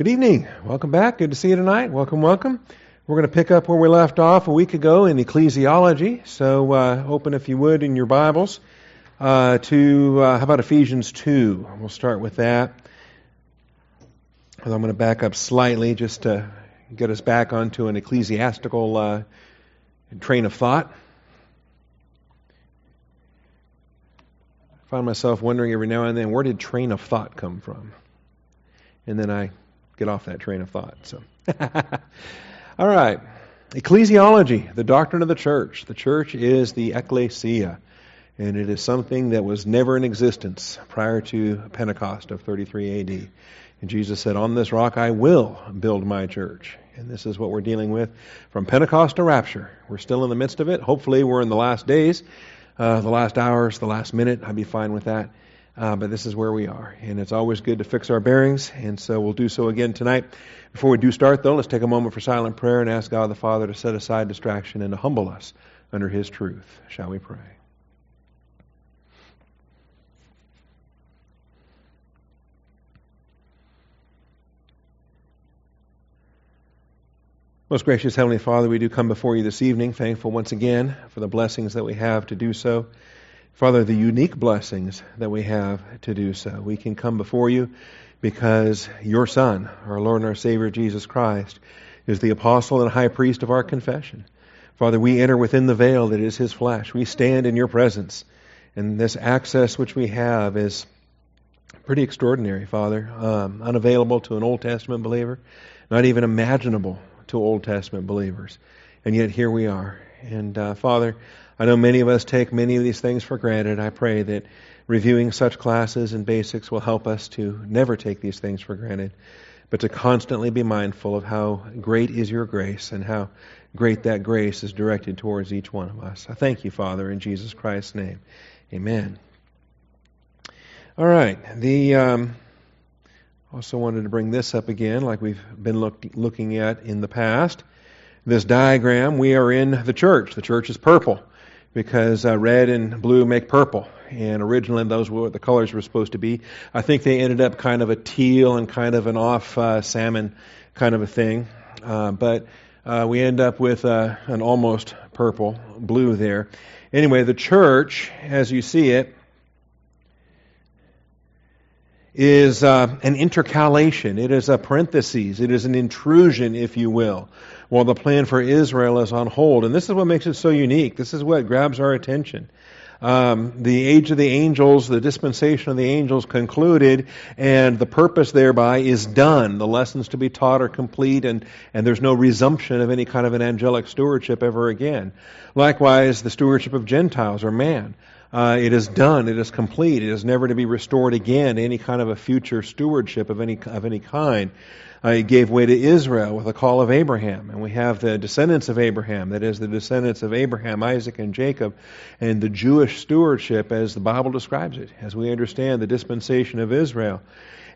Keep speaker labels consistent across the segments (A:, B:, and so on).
A: Good evening. Welcome back. Good to see you tonight. Welcome, welcome. We're going to pick up where we left off a week ago in ecclesiology. So uh, open, if you would, in your Bibles uh, to, uh, how about Ephesians 2? We'll start with that. I'm going to back up slightly just to get us back onto an ecclesiastical uh, train of thought. I find myself wondering every now and then, where did train of thought come from? And then I get off that train of thought. So, all right. Ecclesiology, the doctrine of the church. The church is the ecclesia, and it is something that was never in existence prior to Pentecost of 33 AD. And Jesus said, On this rock I will build my church. And this is what we're dealing with from Pentecost to rapture. We're still in the midst of it. Hopefully, we're in the last days, uh, the last hours, the last minute. I'd be fine with that. Uh, but this is where we are. And it's always good to fix our bearings, and so we'll do so again tonight. Before we do start, though, let's take a moment for silent prayer and ask God the Father to set aside distraction and to humble us under His truth. Shall we pray? Most gracious Heavenly Father, we do come before you this evening, thankful once again for the blessings that we have to do so. Father, the unique blessings that we have to do so. We can come before you because your Son, our Lord and our Savior Jesus Christ, is the apostle and high priest of our confession. Father, we enter within the veil that is his flesh. We stand in your presence. And this access which we have is pretty extraordinary, Father. Um, unavailable to an Old Testament believer, not even imaginable to Old Testament believers. And yet here we are. And uh, Father, I know many of us take many of these things for granted. I pray that reviewing such classes and basics will help us to never take these things for granted, but to constantly be mindful of how great is your grace and how great that grace is directed towards each one of us. I thank you, Father, in Jesus Christ's name. Amen. All right. The um, also wanted to bring this up again, like we've been look, looking at in the past. This diagram, we are in the church. The church is purple because uh, red and blue make purple. And originally, those were what the colors were supposed to be. I think they ended up kind of a teal and kind of an off uh, salmon kind of a thing. Uh, but uh, we end up with uh, an almost purple blue there. Anyway, the church, as you see it, is uh, an intercalation. It is a parenthesis. It is an intrusion, if you will while the plan for Israel is on hold. And this is what makes it so unique. This is what grabs our attention. Um, the age of the angels, the dispensation of the angels concluded, and the purpose thereby is done. The lessons to be taught are complete, and, and there's no resumption of any kind of an angelic stewardship ever again. Likewise, the stewardship of Gentiles or man. Uh, it is done. It is complete. It is never to be restored again. Any kind of a future stewardship of any of any kind uh, he gave way to Israel with the call of Abraham. And we have the descendants of Abraham, that is, the descendants of Abraham, Isaac, and Jacob, and the Jewish stewardship as the Bible describes it, as we understand the dispensation of Israel.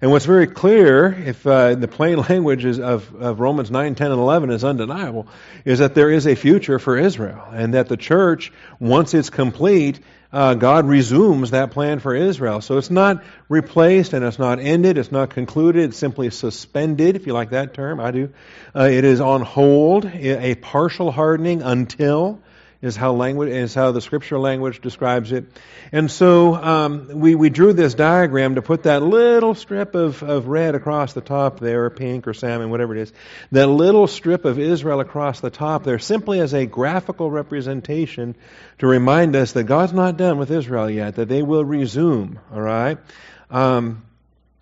A: And what's very clear, if uh, the plain language of, of Romans 9, 10, and 11 is undeniable, is that there is a future for Israel, and that the church, once it's complete, uh, God resumes that plan for Israel. So it's not replaced and it's not ended, it's not concluded, it's simply suspended, if you like that term. I do. Uh, it is on hold, a partial hardening until is how language is how the scripture language describes it. And so um, we we drew this diagram to put that little strip of, of red across the top there, or pink or salmon, whatever it is, that little strip of Israel across the top there, simply as a graphical representation to remind us that God's not done with Israel yet, that they will resume. All right. Um,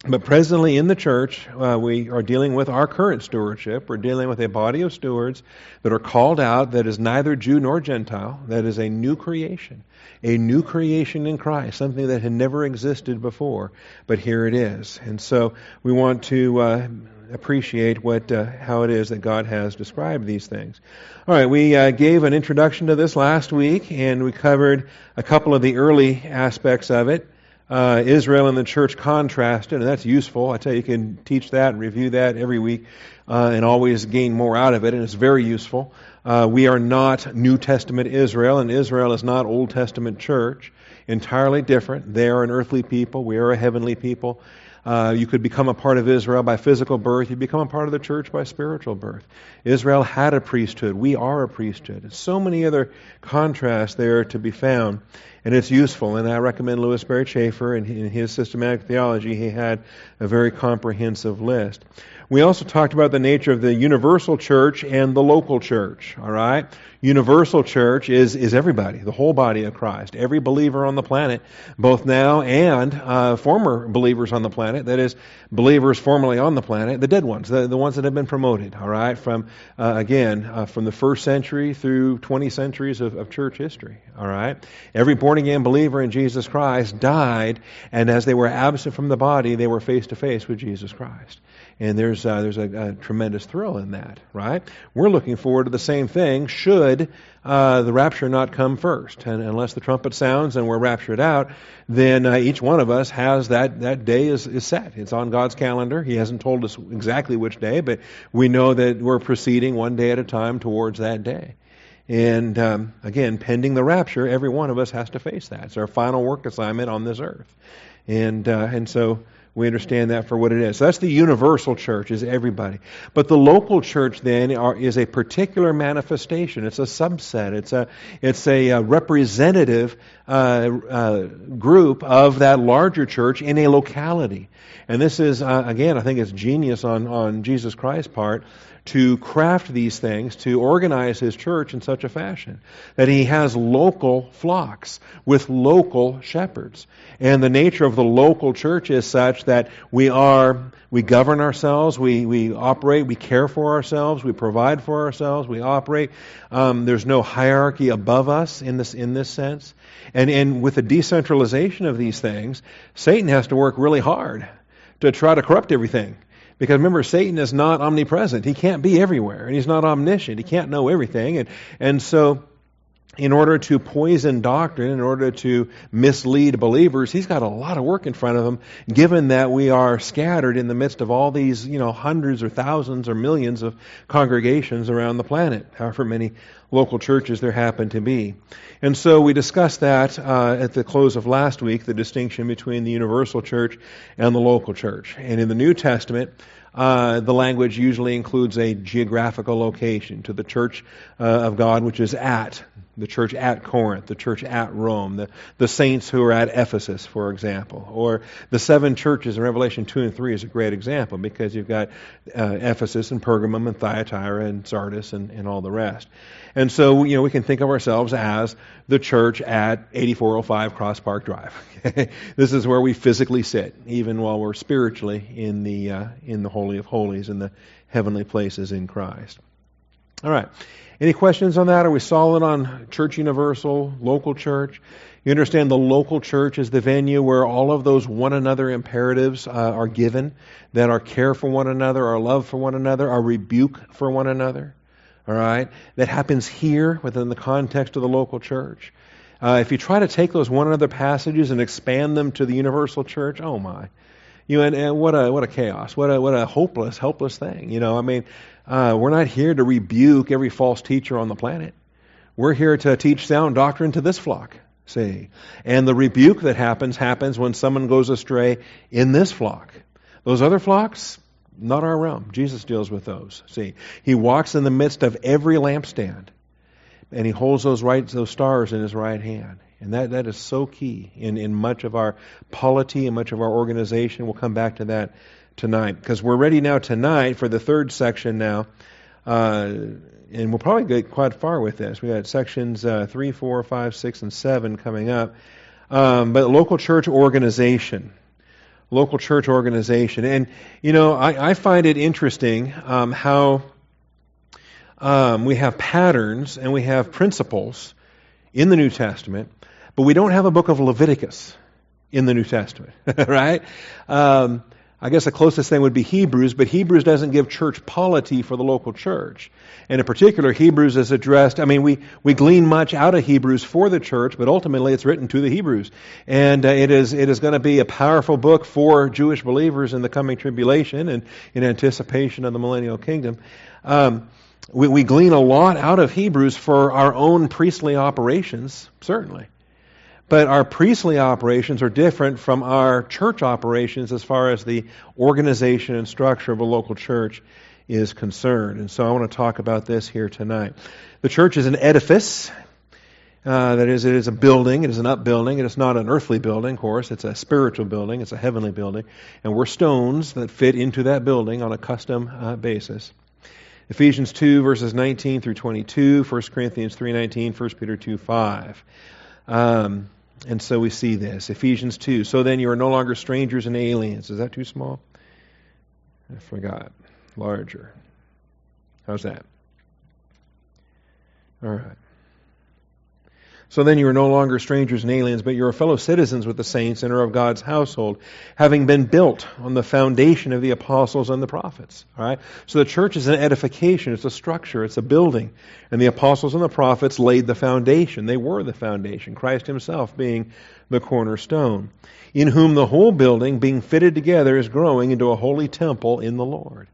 A: but presently in the church, uh, we are dealing with our current stewardship. We're dealing with a body of stewards that are called out that is neither Jew nor Gentile, that is a new creation, a new creation in Christ, something that had never existed before, but here it is. And so we want to uh, appreciate what uh, how it is that God has described these things. All right, we uh, gave an introduction to this last week, and we covered a couple of the early aspects of it uh, Israel and the church contrasted, and that's useful. I tell you, you can teach that and review that every week uh, and always gain more out of it, and it's very useful. Uh, we are not New Testament Israel, and Israel is not Old Testament church. Entirely different. They are an earthly people, we are a heavenly people. Uh, you could become a part of Israel by physical birth. You become a part of the church by spiritual birth. Israel had a priesthood. We are a priesthood. So many other contrasts there to be found, and it's useful. And I recommend Louis Sperry Chafer in his systematic theology. He had a very comprehensive list. We also talked about the nature of the universal church and the local church. All right? Universal church is, is everybody, the whole body of Christ. Every believer on the planet, both now and uh, former believers on the planet, that is, believers formerly on the planet, the dead ones, the, the ones that have been promoted, all right? From, uh, again, uh, from the first century through 20 centuries of, of church history, all right? Every born again believer in Jesus Christ died, and as they were absent from the body, they were face to face with Jesus Christ. And there's, uh, there's a, a, tremendous thrill in that, right? We're looking forward to the same thing should uh, the rapture not come first. And unless the trumpet sounds and we're raptured out, then uh, each one of us has that, that day is, is set. It's on God's calendar. He hasn't told us exactly which day, but we know that we're proceeding one day at a time towards that day. And um, again, pending the rapture, every one of us has to face that. It's our final work assignment on this earth. And, uh, and so we understand that for what it is. So that's the universal church, is everybody. But the local church then are, is a particular manifestation. It's a subset. It's a it's a, a uh, representative uh, uh, group of that larger church in a locality. And this is uh, again, I think it's genius on on Jesus Christ's part to craft these things, to organize his church in such a fashion that he has local flocks with local shepherds. And the nature of the local church is such that we are, we govern ourselves, we, we operate, we care for ourselves, we provide for ourselves, we operate. Um, there's no hierarchy above us in this, in this sense. And, and with the decentralization of these things, Satan has to work really hard to try to corrupt everything. Because remember, Satan is not omnipresent. He can't be everywhere, and he's not omniscient. He can't know everything. And, and so, in order to poison doctrine, in order to mislead believers, he's got a lot of work in front of him, given that we are scattered in the midst of all these, you know, hundreds or thousands or millions of congregations around the planet, however many local churches there happen to be. And so we discussed that uh, at the close of last week, the distinction between the universal church and the local church. And in the New Testament, uh, the language usually includes a geographical location to the church uh, of God, which is at the church at Corinth, the church at Rome, the, the saints who are at Ephesus, for example, or the seven churches in Revelation 2 and 3 is a great example because you've got uh, Ephesus and Pergamum and Thyatira and Sardis and, and all the rest. And so, you know, we can think of ourselves as the church at 8405 Cross Park Drive. this is where we physically sit, even while we're spiritually in the, uh, in the Holy of Holies, in the heavenly places in Christ. All right. Any questions on that? Are we solid on church universal, local church? You understand the local church is the venue where all of those one another imperatives uh, are given, that our care for one another, our love for one another, our rebuke for one another. All right? That happens here within the context of the local church. Uh, if you try to take those one another passages and expand them to the universal church, oh my. You know, and, and what a what a chaos. What a what a hopeless, helpless thing. You know, I mean, uh, we're not here to rebuke every false teacher on the planet. We're here to teach sound doctrine to this flock. See, and the rebuke that happens happens when someone goes astray in this flock. Those other flocks, not our realm. Jesus deals with those. See, he walks in the midst of every lampstand, and he holds those right those stars in his right hand. And that, that is so key in, in much of our polity and much of our organization. We'll come back to that tonight because we're ready now tonight for the third section now. Uh, and we'll probably get quite far with this. We got sections uh, 3, 4, 5, 6, and 7 coming up. Um, but local church organization. Local church organization. And, you know, I, I find it interesting um, how um, we have patterns and we have principles in the New Testament, but we don't have a book of Leviticus in the New Testament, right? Um, I guess the closest thing would be Hebrews, but Hebrews doesn't give church polity for the local church. And in particular, Hebrews is addressed, I mean, we, we glean much out of Hebrews for the church, but ultimately it's written to the Hebrews. And uh, it is, it is going to be a powerful book for Jewish believers in the coming tribulation and in anticipation of the millennial kingdom. Um, we, we glean a lot out of Hebrews for our own priestly operations, certainly. But our priestly operations are different from our church operations as far as the organization and structure of a local church is concerned. And so I want to talk about this here tonight. The church is an edifice. Uh, that is, it is a building. It is an upbuilding. It is not an earthly building, of course. It's a spiritual building. It's a heavenly building. And we're stones that fit into that building on a custom uh, basis. Ephesians 2, verses 19 through 22, 1 Corinthians 3.19, 1 Peter 2, 5. Um, and so we see this. Ephesians 2. So then you are no longer strangers and aliens. Is that too small? I forgot. Larger. How's that? All right. So then you are no longer strangers and aliens, but you are fellow citizens with the saints and are of God's household, having been built on the foundation of the apostles and the prophets. All right? So the church is an edification, it's a structure, it's a building. And the apostles and the prophets laid the foundation. They were the foundation, Christ himself being the cornerstone, in whom the whole building, being fitted together, is growing into a holy temple in the Lord.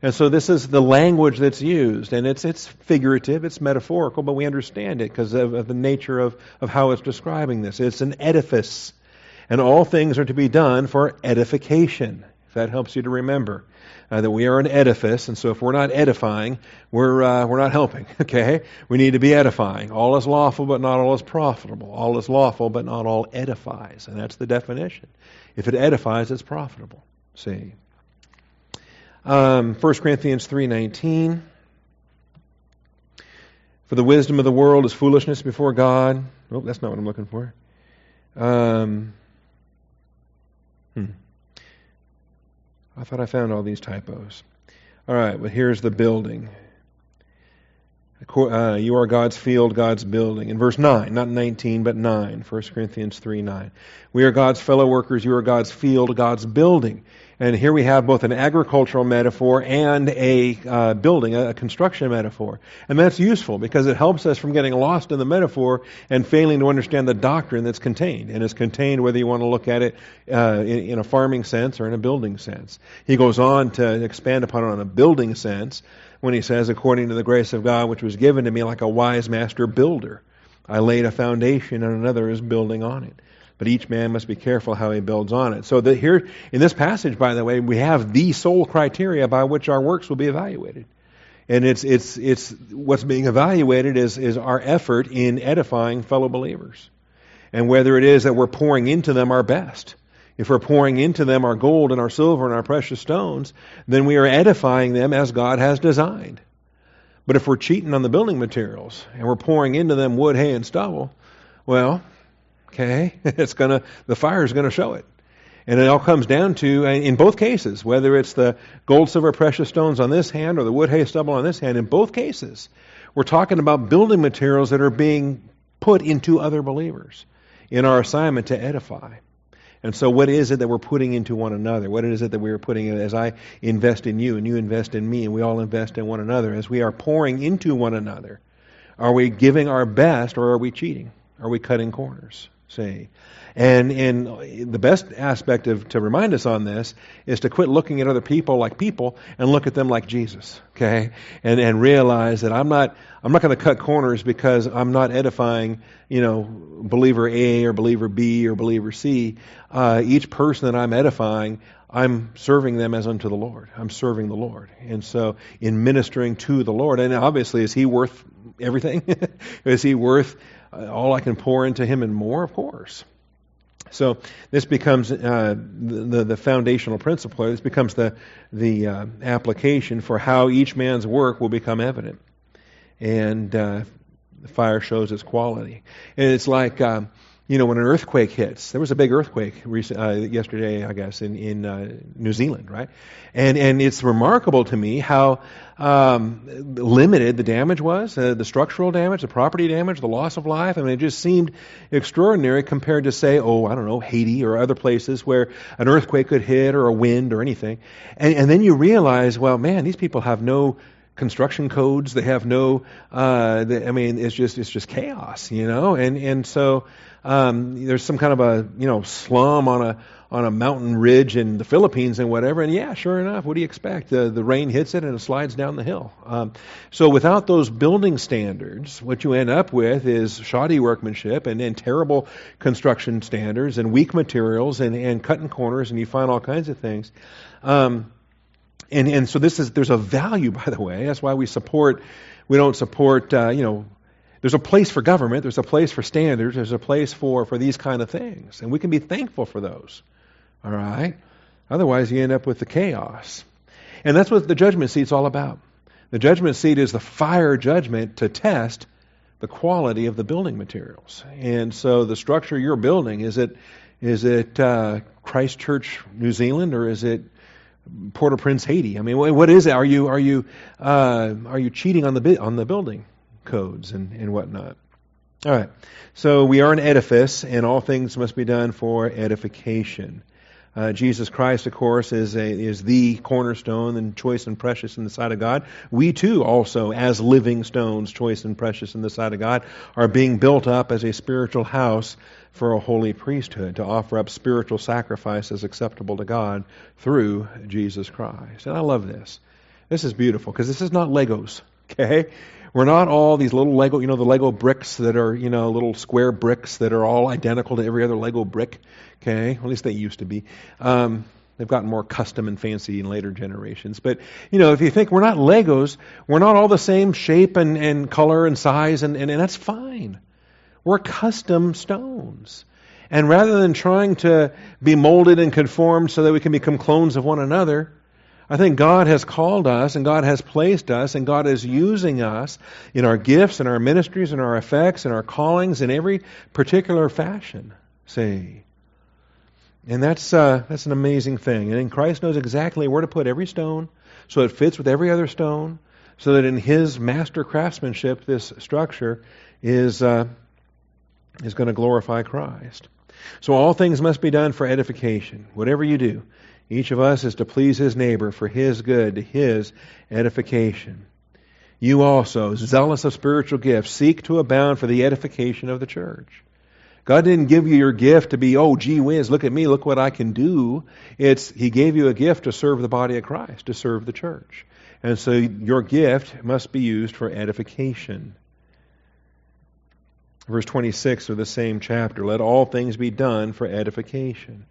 A: And so this is the language that's used, and it's it's figurative, it's metaphorical, but we understand it because of, of, the nature of, of how it's describing this. It's an edifice, and all things are to be done for edification. If that helps you to remember uh, that we are an edifice, and so if we're not edifying, we're uh, we're not helping. Okay, we need to be edifying. All is lawful, but not all is profitable. All is lawful, but not all edifies, and that's the definition. If it edifies, it's profitable. See. Um, 1 Corinthians 3.19 For the wisdom of the world is foolishness before God. Oh, that's not what I'm looking for. Um, hmm. I thought I found all these typos. All right, but here's the building. Uh, you are God's field, God's building. In verse 9, not 19, but 9, 1 Corinthians 3 9. We are God's fellow workers, you are God's field, God's building. And here we have both an agricultural metaphor and a uh, building, a, construction metaphor. And that's useful because it helps us from getting lost in the metaphor and failing to understand the doctrine that's contained. And it's contained whether you want to look at it uh, in, in, a farming sense or in a building sense. He goes on to expand upon it on a building sense when he says, according to the grace of God which was given to me like a wise master builder. I laid a foundation and another is building on it but each man must be careful how he builds on it. So here in this passage, by the way, we have the sole criteria by which our works will be evaluated. And it's it's it's what's being evaluated is is our effort in edifying fellow believers. And whether it is that we're pouring into them our best. If we're pouring into them our gold and our silver and our precious stones, then we are edifying them as God has designed. But if we're cheating on the building materials and we're pouring into them wood, hay, and stubble, well, Okay? It's gonna, the fire is gonna show it. And it all comes down to, uh, in both cases, whether it's the gold, silver, precious stones on this hand or the wood, hay, stubble on this hand, in both cases, we're talking about building materials that are being put into other believers in our assignment to edify. And so, what is it that we're putting into one another? What is it that we are putting in as I invest in you and you invest in me and we all invest in one another? As we are pouring into one another, are we giving our best or are we cheating? Are we cutting corners? See? And, and the best aspect of, to remind us on this is to quit looking at other people like people and look at them like Jesus, okay? And, and realize that I'm not, I'm not going to cut corners because I'm not edifying, you know, believer A or believer B or believer C. Uh, each person that I'm edifying, I'm serving them as unto the Lord. I'm serving the Lord. And so, in ministering to the Lord, and obviously, is He worth everything? is He worth all I can pour into him and more, of course. So this becomes uh, the, the foundational principle. This becomes the the uh, application for how each man's work will become evident, and uh, the fire shows its quality. And it's like um, you know, when an earthquake hits, there was a big earthquake recent, uh, yesterday, I guess, in in uh, New Zealand, right? And and it's remarkable to me how um, limited the damage was, uh, the structural damage, the property damage, the loss of life. I mean, it just seemed extraordinary compared to, say, oh, I don't know, Haiti or other places where an earthquake could hit or a wind or anything. And, and then you realize, well, man, these people have no construction codes. They have no. Uh, I mean, it's just it's just chaos, you know. And and so um, there's some kind of a you know slum on a on a mountain ridge in the Philippines and whatever. And yeah, sure enough, what do you expect? The the rain hits it and it slides down the hill. Um, so without those building standards, what you end up with is shoddy workmanship and, and terrible construction standards and weak materials and, and cutting corners and you find all kinds of things. Um, and and so this is there's a value, by the way. That's why we support. We don't support. Uh, you know, there's a place for government. There's a place for standards. There's a place for for these kind of things, and we can be thankful for those. All right. Otherwise, you end up with the chaos, and that's what the judgment seat's all about. The judgment seat is the fire judgment to test the quality of the building materials. And so, the structure you're building is it is it uh, Christchurch, New Zealand, or is it Port-au-Prince, Haiti. I mean, what is it? Are you are you uh, are you cheating on the on the building codes and, and whatnot? All right. So we are an edifice, and all things must be done for edification. Uh, Jesus Christ, of course, is a, is the cornerstone and choice and precious in the sight of God. We too, also, as living stones, choice and precious in the sight of God, are being built up as a spiritual house for a holy priesthood to offer up spiritual sacrifices acceptable to God through Jesus Christ. And I love this. This is beautiful because this is not Legos. Okay, we're not all these little Lego, you know, the Lego bricks that are, you know, little square bricks that are all identical to every other Lego brick. Okay, at least they used to be. Um, they've gotten more custom and fancy in later generations. But, you know, if you think we're not Legos, we're not all the same shape and, and color and size, and, and, and that's fine. We're custom stones. And rather than trying to be molded and conformed so that we can become clones of one another, I think God has called us and God has placed us and God is using us in our gifts and our ministries and our effects and our callings in every particular fashion. See. And that's, uh, that's an amazing thing. And Christ knows exactly where to put every stone so it fits with every other stone, so that in His master craftsmanship, this structure is, uh, is going to glorify Christ. So all things must be done for edification. Whatever you do, each of us is to please his neighbor for his good, to his edification. You also, zealous of spiritual gifts, seek to abound for the edification of the church. God didn't give you your gift to be, oh, gee whiz, look at me, look what I can do. It's, He gave you a gift to serve the body of Christ, to serve the church. And so your gift must be used for edification. Verse 26 of the same chapter, let all things be done for edification.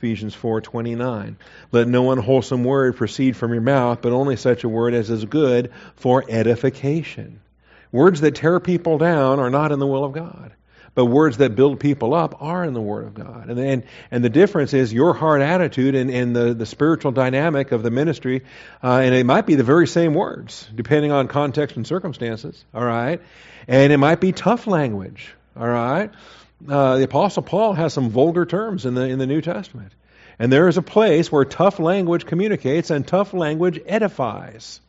A: Ephesians 4:29. Let no unwholesome word proceed from your mouth, but only such a word as is good for edification. Words that tear people down are not in the will of God. But words that build people up are in the Word of God. And, and, and the difference is your heart attitude and, and the, the spiritual dynamic of the ministry, uh, and it might be the very same words, depending on context and circumstances, all right? And it might be tough language, all right? Uh, the Apostle Paul has some vulgar terms in the, in the New Testament. And there is a place where tough language communicates and tough language edifies.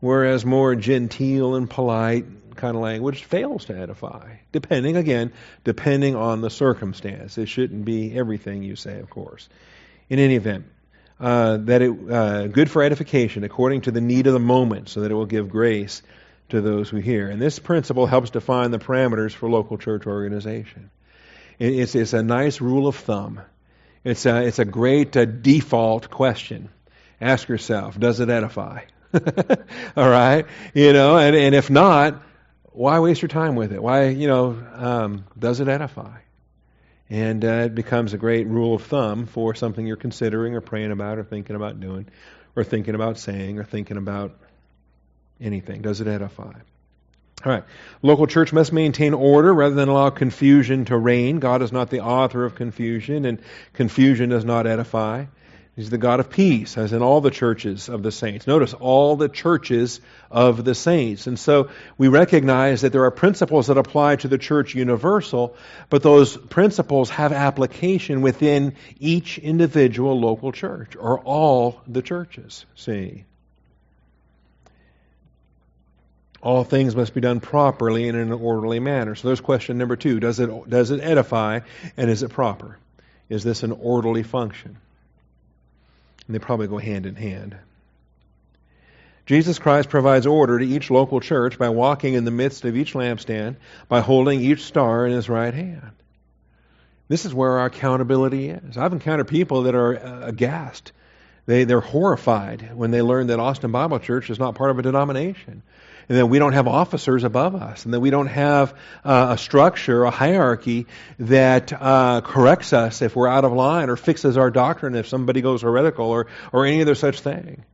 A: Whereas more genteel and polite kind of language fails to edify. Depending, again, depending on the circumstance. It shouldn't be everything you say, of course. In any event, uh, that it uh, good for edification according to the need of the moment, so that it will give grace to those who hear. And this principle helps define the parameters for local church organization. It's, it's a nice rule of thumb. It's a, it's a great uh, default question. Ask yourself, does it edify? All right? You know, and, and if not, why waste your time with it? Why, you know, um, does it edify? And uh, it becomes a great rule of thumb for something you're considering or praying about or thinking about doing or thinking about saying or thinking about anything. Does it edify? All right. Local church must maintain order rather than allow confusion to reign. God is not the author of confusion, and confusion does not edify. He's the God of peace, as in all the churches of the saints. Notice, all the churches of the saints. And so we recognize that there are principles that apply to the church universal, but those principles have application within each individual local church, or all the churches. See? All things must be done properly and in an orderly manner. So there's question number two. Does it, does it edify and is it proper? Is this an orderly function? And they probably go hand in hand. Jesus Christ provides order to each local church by walking in the midst of each lampstand, by holding each star in his right hand. This is where our accountability is. I've encountered people that are uh, aghast. They, they're horrified when they learn that Austin Bible Church is not part of a denomination and that we don't have officers above us, and that we don't have uh, a structure, a hierarchy that uh, corrects us if we're out of line or fixes our doctrine if somebody goes heretical or, or any other such thing.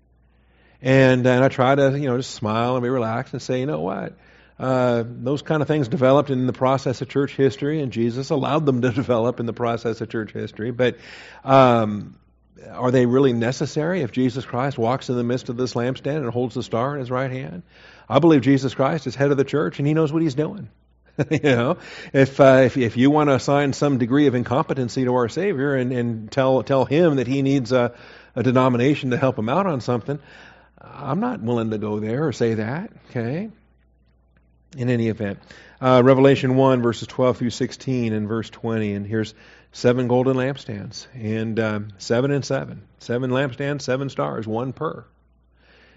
A: And, and I try to, you know, just smile and be relaxed and say, you know what? Uh, those kind of things developed in the process of church history, and Jesus allowed them to develop in the process of church history. But um, are they really necessary if Jesus Christ walks in the midst of this lampstand and holds the star in his right hand? I believe Jesus Christ is head of the church and he knows what he's doing. you know, if, uh, if if you want to assign some degree of incompetency to our Savior and, and tell tell him that he needs a, a denomination to help him out on something, I'm not willing to go there or say that. Okay. In any event, uh, Revelation one verses 12 through 16 and verse 20, and here's seven golden lampstands and um, seven and seven, seven lampstands, seven stars, one per.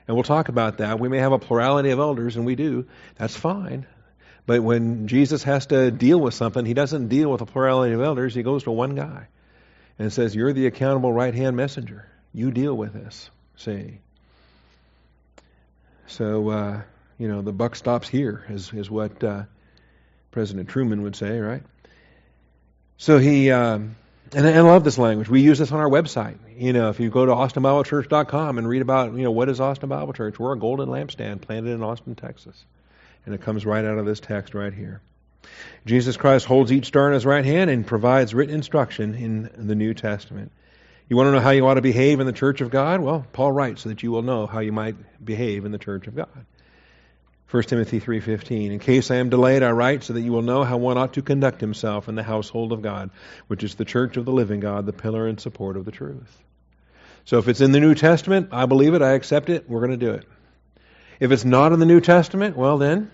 A: And we'll talk about that. We may have a plurality of elders, and we do. That's fine. But when Jesus has to deal with something, he doesn't deal with a plurality of elders. He goes to one guy and says, You're the accountable right hand messenger. You deal with this. See? So, uh, you know, the buck stops here, is, is what uh, President Truman would say, right? So he. Um, and I love this language. We use this on our website. You know, if you go to austinbiblechurch.com and read about, you know, what is Austin Bible Church? We're a golden lampstand planted in Austin, Texas. And it comes right out of this text right here. Jesus Christ holds each star in his right hand and provides written instruction in the New Testament. You want to know how you ought to behave in the church of God? Well, Paul writes so that you will know how you might behave in the church of God. 1 Timothy 3:15 In case I am delayed I write so that you will know how one ought to conduct himself in the household of God which is the church of the living God the pillar and support of the truth. So if it's in the New Testament I believe it I accept it we're going to do it. If it's not in the New Testament well then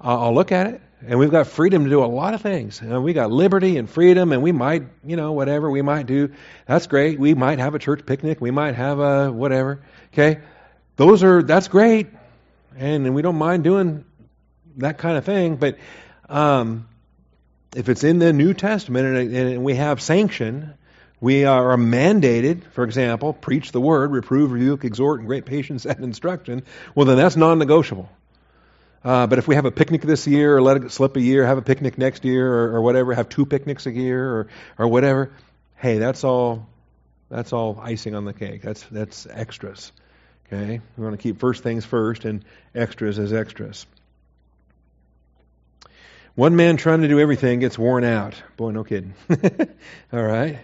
A: I'll look at it and we've got freedom to do a lot of things. And we got liberty and freedom, and we might, you know, whatever we might do. That's great. We might have a church picnic. We might have a whatever. Okay, those are that's great and we don't mind doing that kind of thing. But um, if it's in the New Testament and, and we have sanction, we are mandated, for example, preach the word, reprove, rebuke, exhort, and great patience and instruction. Well, then that's non-negotiable. Uh, but if we have a picnic this year, or let it slip a year, have a picnic next year, or, or whatever, have two picnics a year, or or whatever, hey, that's all. That's all icing on the cake. That's that's extras. Okay? We want to keep first things first and extras as extras. One man trying to do everything gets worn out. Boy, no kidding. All right.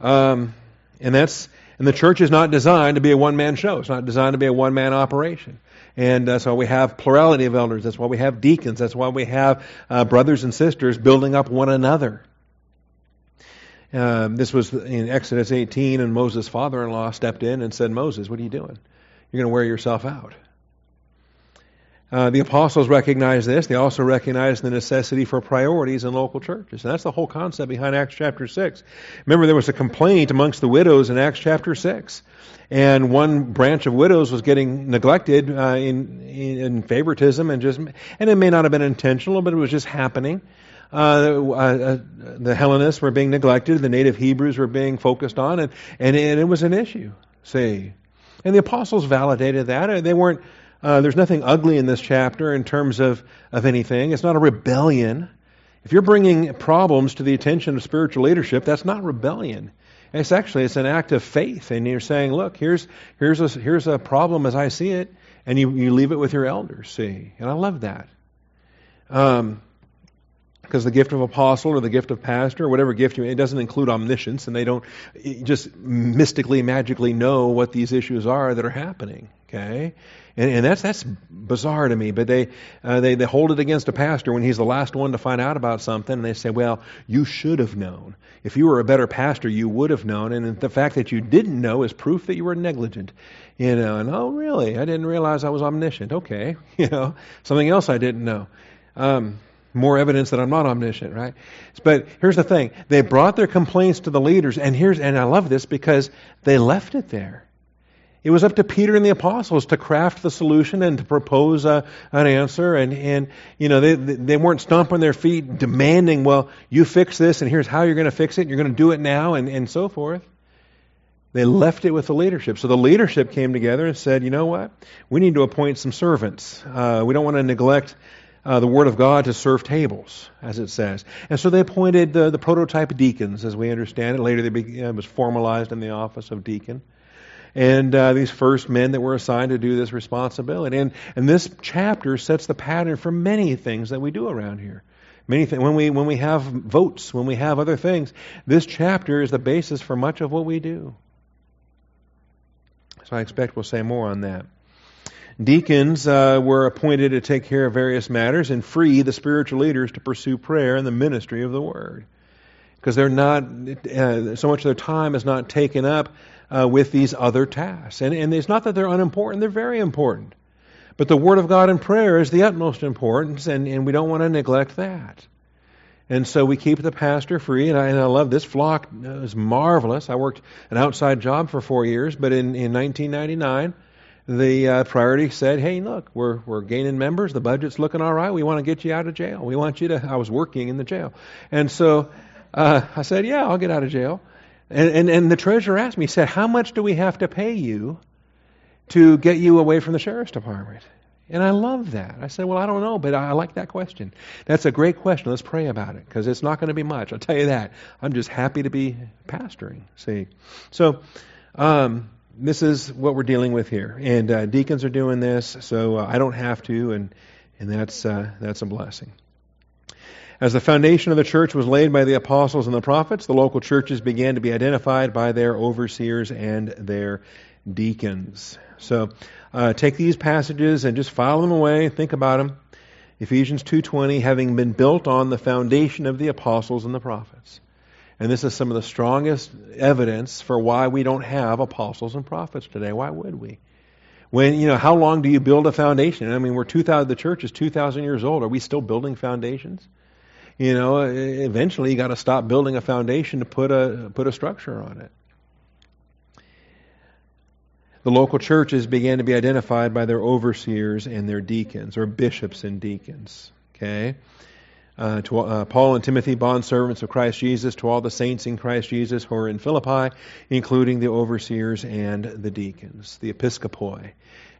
A: Um, and that's and the church is not designed to be a one man show. It's not designed to be a one man operation. And uh, so we have plurality of elders. That's why we have deacons. That's why we have uh, brothers and sisters building up one another. Um, this was in Exodus 18, and Moses' father in law stepped in and said, Moses, what are you doing? You're going to wear yourself out. Uh, the apostles recognized this. They also recognized the necessity for priorities in local churches. And that's the whole concept behind Acts chapter 6. Remember, there was a complaint amongst the widows in Acts chapter 6. And one branch of widows was getting neglected uh, in, in, in, favoritism, and just and it may not have been intentional, but it was just happening. Uh, uh, the Hellenists were being neglected, the native Hebrews were being focused on, and, and, and it was an issue. See, and the apostles validated that. They weren't. Uh, there's nothing ugly in this chapter in terms of of anything. It's not a rebellion. If you're bringing problems to the attention of spiritual leadership, that's not rebellion. It's actually it's an act of faith, and you're saying, "Look, here's here's a here's a problem as I see it," and you you leave it with your elders. See, and I love that. Um, because the gift of apostle or the gift of pastor or whatever gift you it doesn't include omniscience and they don't just mystically magically know what these issues are that are happening okay? And, and that's that's bizarre to me but they, uh, they they hold it against a pastor when he's the last one to find out about something and they say well you should have known. If you were a better pastor you would have known. And the fact that you didn't know is proof that you were negligent you know? And oh really? I didn't realize i was omniscient. Okay you know? Something else i didn't know. Um, more evidence that I'm not omniscient, right? But here's the thing. They brought their complaints to the leaders, and here's and I love this because they left it there. It was up to Peter and the apostles to craft the solution and to propose a, an answer. And, and you know, they, they weren't stomping their feet demanding, well, you fix this and here's how you're going to fix it. And you're going to do it now and, and so forth. They left it with the leadership. So the leadership came together and said, you know what? We need to appoint some servants. Uh, we don't want to neglect uh, the Word of God to serve tables, as it says. And so they appointed the, the prototype deacons, as we understand it. Later, they uh, was formalized in the office of deacon. And uh, these first men that were assigned to do this responsibility. And, and this chapter sets the pattern for many things that we do around here. Many things, when we when we have votes, when we have other things, this chapter is the basis for much of what we do. So I expect we'll say more on that. Deacons uh, were appointed to take care of various matters and free the spiritual leaders to pursue prayer and the ministry of the word. Because they're not, uh, so much of their time is not taken up uh, with these other tasks. And, and it's not that they're unimportant, they're very important. But the Word of God and prayer is the utmost importance, and, and we don't want to neglect that. And so we keep the pastor free, and I, and I love this flock. It was marvelous. I worked an outside job for four years, but in, in 1999, the uh, priority said, "Hey, look, we're we're gaining members. The budget's looking all right. We want to get you out of jail. We want you to." I was working in the jail, and so uh, I said, "Yeah, I'll get out of jail." And, and and the treasurer asked me, he said, "How much do we have to pay you to get you away from the sheriff's department?" And I love that. I said, "Well, I don't know, but I, I like that question. That's a great question. Let's pray about it because it's not going to be much. I'll tell you that. I'm just happy to be pastoring. See, so." Um, this is what we're dealing with here, and uh, deacons are doing this, so uh, I don't have to, and and that's uh, that's a blessing. As the foundation of the church was laid by the apostles and the prophets, the local churches began to be identified by their overseers and their deacons. So uh, take these passages and just file them away. Think about them. Ephesians 2:20, having been built on the foundation of the apostles and the prophets. And this is some of the strongest evidence for why we don't have apostles and prophets today. Why would we? When, you know, how long do you build a foundation? I mean, we're 2,000, the church is 2,000 years old. Are we still building foundations? You know, eventually you got to stop building a foundation to put a, put a structure on it. The local churches began to be identified by their overseers and their deacons, or bishops and deacons. Okay? Uh, to uh, Paul and Timothy, bondservants of Christ Jesus, to all the saints in Christ Jesus who are in Philippi, including the overseers and the deacons, the episcopoi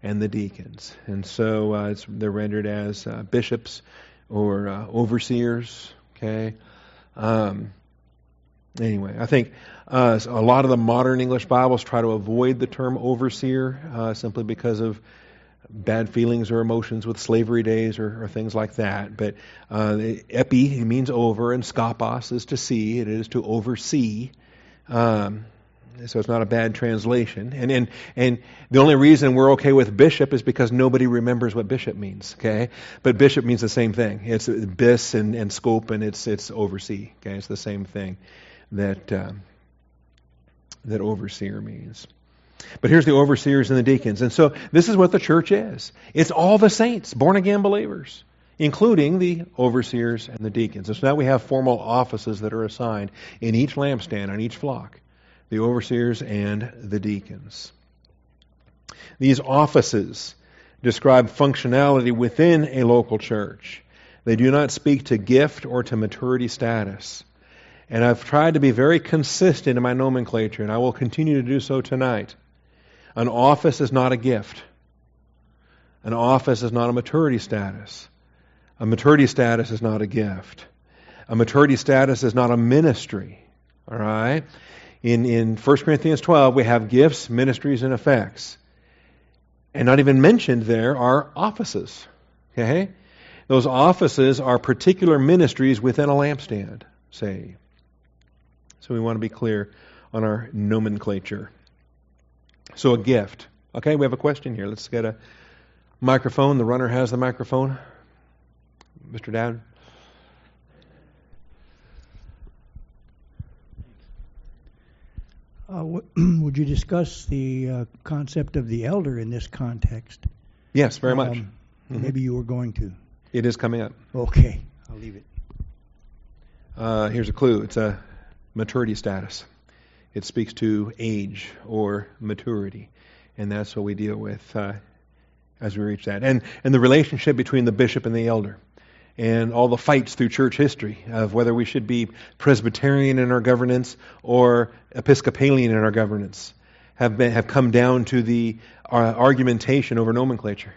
A: and the deacons. And so uh, they're rendered as uh, bishops or uh, overseers. Okay. Um, anyway, I think a lot of the modern English Bibles try to avoid the term overseer simply because of bad feelings or emotions with slavery days or, or things like that. But uh, epi means over, and skopos is to see. It is to oversee. Um, so it's not a bad translation. And, and and the only reason we're okay with bishop is because nobody remembers what bishop means. Okay, but bishop means the same thing. It's bis and, and scope, and it's it's oversee. Okay, it's the same thing that um, that overseer means. But here's the overseers and the deacons. And so this is what the church is it's all the saints, born again believers, including the overseers and the deacons. And so now we have formal offices that are assigned in each lampstand, on each flock the overseers and the deacons. These offices describe functionality within a local church. They do not speak to gift or to maturity status. And I've tried to be very consistent in my nomenclature, and I will continue to do so tonight. An office is not a gift. An office is not a maturity status. A maturity status is not a gift. A maturity status is not a ministry. All right? In, in 1 Corinthians 12, we have gifts, ministries, and effects. And not even mentioned there are offices. Okay? Those offices are particular ministries within a lampstand, say. So we want to be clear on our nomenclature. So a gift. Okay, we have a question here. Let's get a microphone. The runner has the microphone. Mr. Dowd.
B: Uh, would you discuss the uh, concept of the elder in this context?
A: Yes, very much. Um,
B: mm-hmm. Maybe you were going to.
A: It is coming up.
B: Okay, I'll leave it.
A: Uh, here's a clue it's a maturity status. It speaks to age or maturity. And that's what we deal with uh, as we reach that. And, and the relationship between the bishop and the elder. And all the fights through church history of whether we should be Presbyterian in our governance or Episcopalian in our governance have, been, have come down to the uh, argumentation over nomenclature.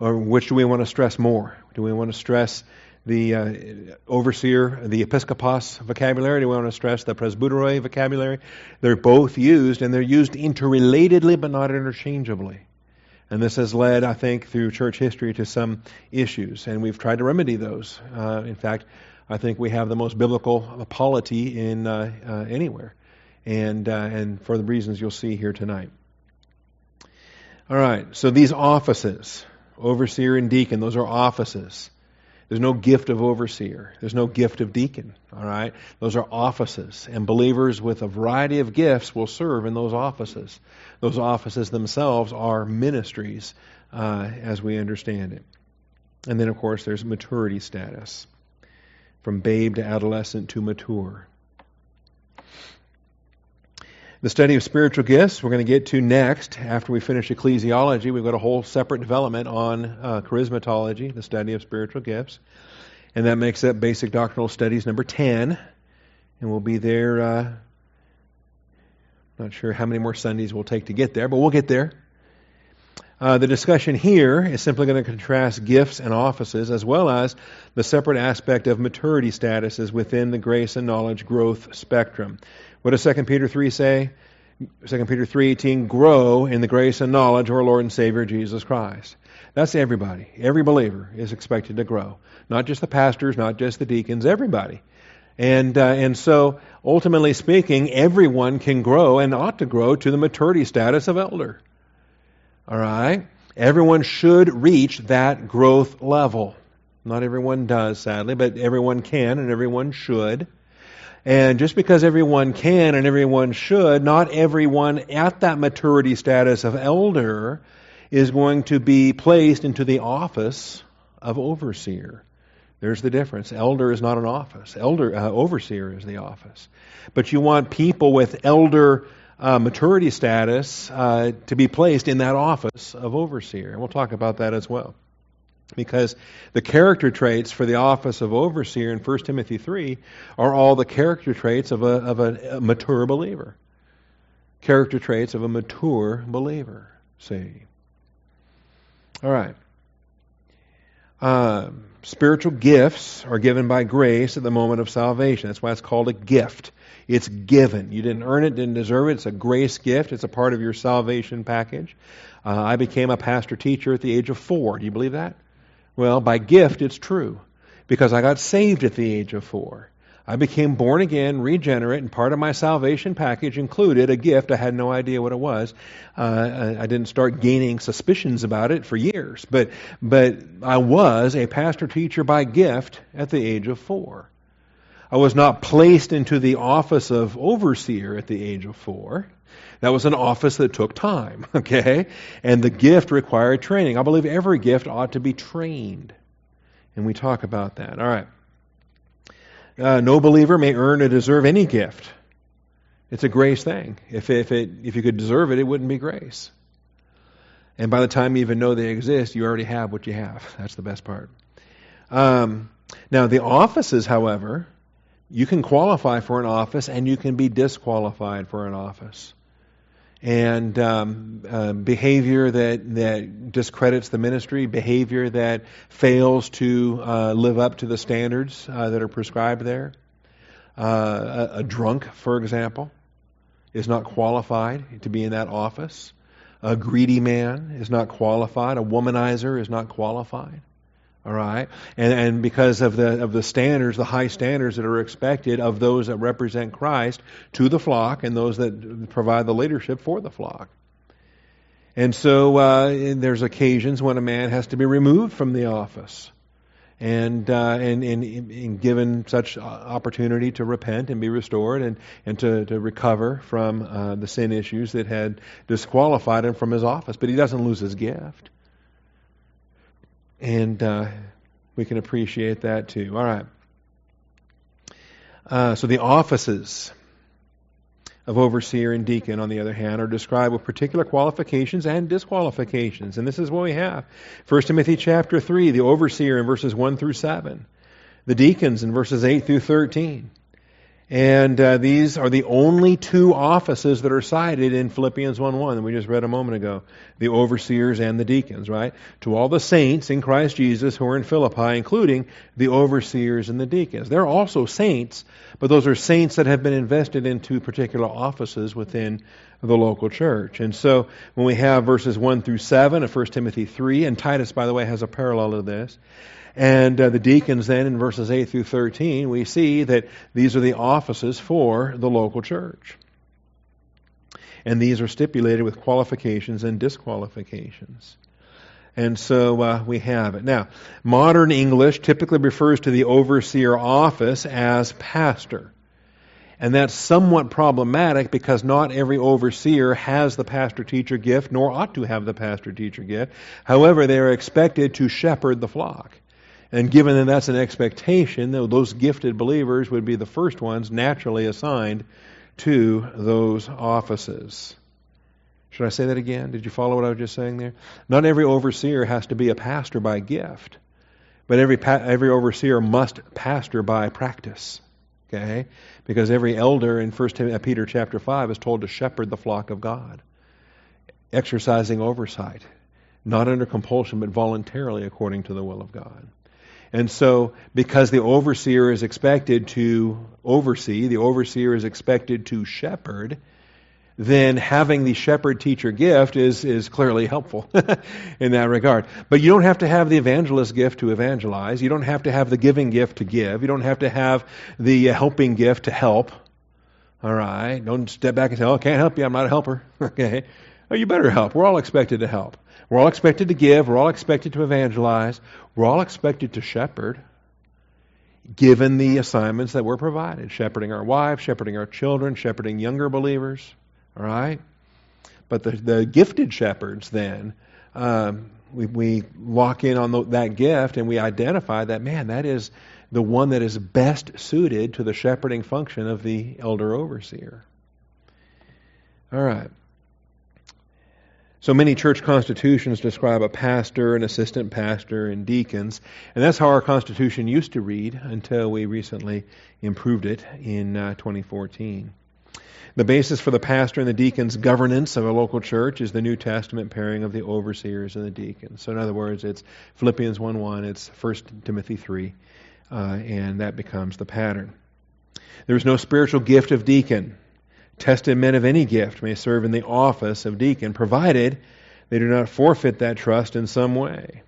A: Or which do we want to stress more? Do we want to stress the uh, overseer, the episkopos vocabulary? We want to stress the presbyteroi vocabulary? They're both used, and they're used interrelatedly but not interchangeably. And this has led, I think, through church history to some issues, and we've tried to remedy those. Uh, in fact, I think we have the most biblical polity in uh, uh, anywhere, and uh, and for the reasons you'll see here tonight. All right, so these offices, overseer and deacon, those are offices. There's no gift of overseer. There's no gift of deacon. All right? Those are offices. And believers with a variety of gifts will serve in those offices. Those offices themselves are ministries uh, as we understand it. And then, of course, there's maturity status from babe to adolescent to mature. The study of spiritual gifts we're going to get to next after we finish ecclesiology. We've got a whole separate development on uh, charismatology, the study of spiritual gifts. And that makes up basic doctrinal studies number 10. And we'll be there, uh, not sure how many more Sundays we'll take to get there, but we'll get there. Uh, the discussion here is simply going to contrast gifts and offices as well as the separate aspect of maturity statuses within the grace and knowledge growth spectrum. What does 2 Peter 3 say? 2 Peter 3:18 grow in the grace and knowledge of our Lord and Savior Jesus Christ. That's everybody. Every believer is expected to grow. Not just the pastors, not just the deacons, everybody. And uh, and so ultimately speaking, everyone can grow and ought to grow to the maturity status of elder. All right? Everyone should reach that growth level. Not everyone does, sadly, but everyone can and everyone should. And just because everyone can and everyone should, not everyone at that maturity status of elder is going to be placed into the office of overseer. There's the difference. Elder is not an office. Elder uh, overseer is the office. But you want people with elder uh, maturity status uh, to be placed in that office of overseer. And we'll talk about that as well. Because the character traits for the office of overseer in 1 Timothy 3 are all the character traits of a, of a, a mature believer. Character traits of a mature believer, see. All right. Uh, spiritual gifts are given by grace at the moment of salvation. That's why it's called a gift. It's given. You didn't earn it, didn't deserve it. It's a grace gift. It's a part of your salvation package. Uh, I became a pastor teacher at the age of four. Do you believe that? Well, by gift, it's true. Because I got saved at the age of four. I became born again, regenerate, and part of my salvation package included a gift. I had no idea what it was. Uh, I didn't start gaining suspicions about it for years, but but I was a pastor teacher by gift at the age of four. I was not placed into the office of overseer at the age of four. That was an office that took time, okay? And the gift required training. I believe every gift ought to be trained. And we talk about that. All right. Uh, no believer may earn or deserve any gift. It's a grace thing. If, if, it, if you could deserve it, it wouldn't be grace. And by the time you even know they exist, you already have what you have. That's the best part. Um, now, the offices, however, you can qualify for an office and you can be disqualified for an office and um, uh, behavior that, that discredits the ministry, behavior that fails to uh, live up to the standards uh, that are prescribed there. Uh, a, a, drunk, for example, is not qualified to be in that office. A greedy man is not qualified. A womanizer is not qualified. All right, and and because of the of the standards, the high standards that are expected of those that represent Christ to the flock, and those that provide the leadership for the flock. And so uh, there's occasions when a man has to be removed from the office, and uh, and, and, and given such opportunity to repent and be restored, and and to to recover from uh, the sin issues that had disqualified him from his office. But he doesn't lose his gift. And uh, we can appreciate that too. All right. Uh, so the offices of overseer and deacon, on the other hand, are described with particular qualifications and disqualifications. And this is what we have. 1 Timothy chapter 3, the overseer in verses 1 through 7, the deacons in verses 8 through 13. And uh, these are the only two offices that are cited in Philippians 1:1 that we just read a moment ago, the overseers and the deacons, right? To all the saints in Christ Jesus who are in Philippi, including the overseers and the deacons. They're also saints, but those are saints that have been invested into particular offices within the local church. And so when we have verses 1 through 7 of 1 Timothy 3, and Titus, by the way, has a parallel to this, and uh, the deacons, then, in verses 8 through 13, we see that these are the offices for the local church. And these are stipulated with qualifications and disqualifications. And so uh, we have it. Now, modern English typically refers to the overseer office as pastor. And that's somewhat problematic because not every overseer has the pastor teacher gift, nor ought to have the pastor teacher gift. However, they are expected to shepherd the flock. And given that that's an expectation, those gifted believers would be the first ones naturally assigned to those offices. Should I say that again? Did you follow what I was just saying there? Not every overseer has to be a pastor by gift, but every every overseer must pastor by practice. Okay? Because every elder in 1 uh, Peter chapter 5 is told to shepherd the flock of God, exercising oversight, not under compulsion, but voluntarily according to the will of God. And so, because the overseer is expected to oversee, the overseer is expected to shepherd, then having the shepherd teacher gift is, is clearly helpful in that regard. But you don't have to have the evangelist gift to evangelize. You don't have to have the giving gift to give. You don't have to have the uh, helping gift to help. All right? Don't step back and say, oh, I can't help you. I'm not a helper. okay? Oh, you better help. We're all expected to help. We're all expected to give. We're all expected to evangelize. We're all expected to shepherd, given the assignments that we're provided shepherding our wives, shepherding our children, shepherding younger believers. All right? But the, the gifted shepherds, then, um, we, we lock in on the, that gift and we identify that, man, that is the one that is best suited to the shepherding function of the elder overseer. All right. So many church constitutions describe a pastor, an assistant pastor, and deacons, and that's how our constitution used to read until we recently improved it in uh, 2014. The basis for the pastor and the deacon's governance of a local church is the New Testament pairing of the overseers and the deacons. So, in other words, it's Philippians 1 1, it's 1 Timothy 3, uh, and that becomes the pattern. There is no spiritual gift of deacon. Tested men of any gift may serve in the office of deacon, provided they do not forfeit that trust in some way.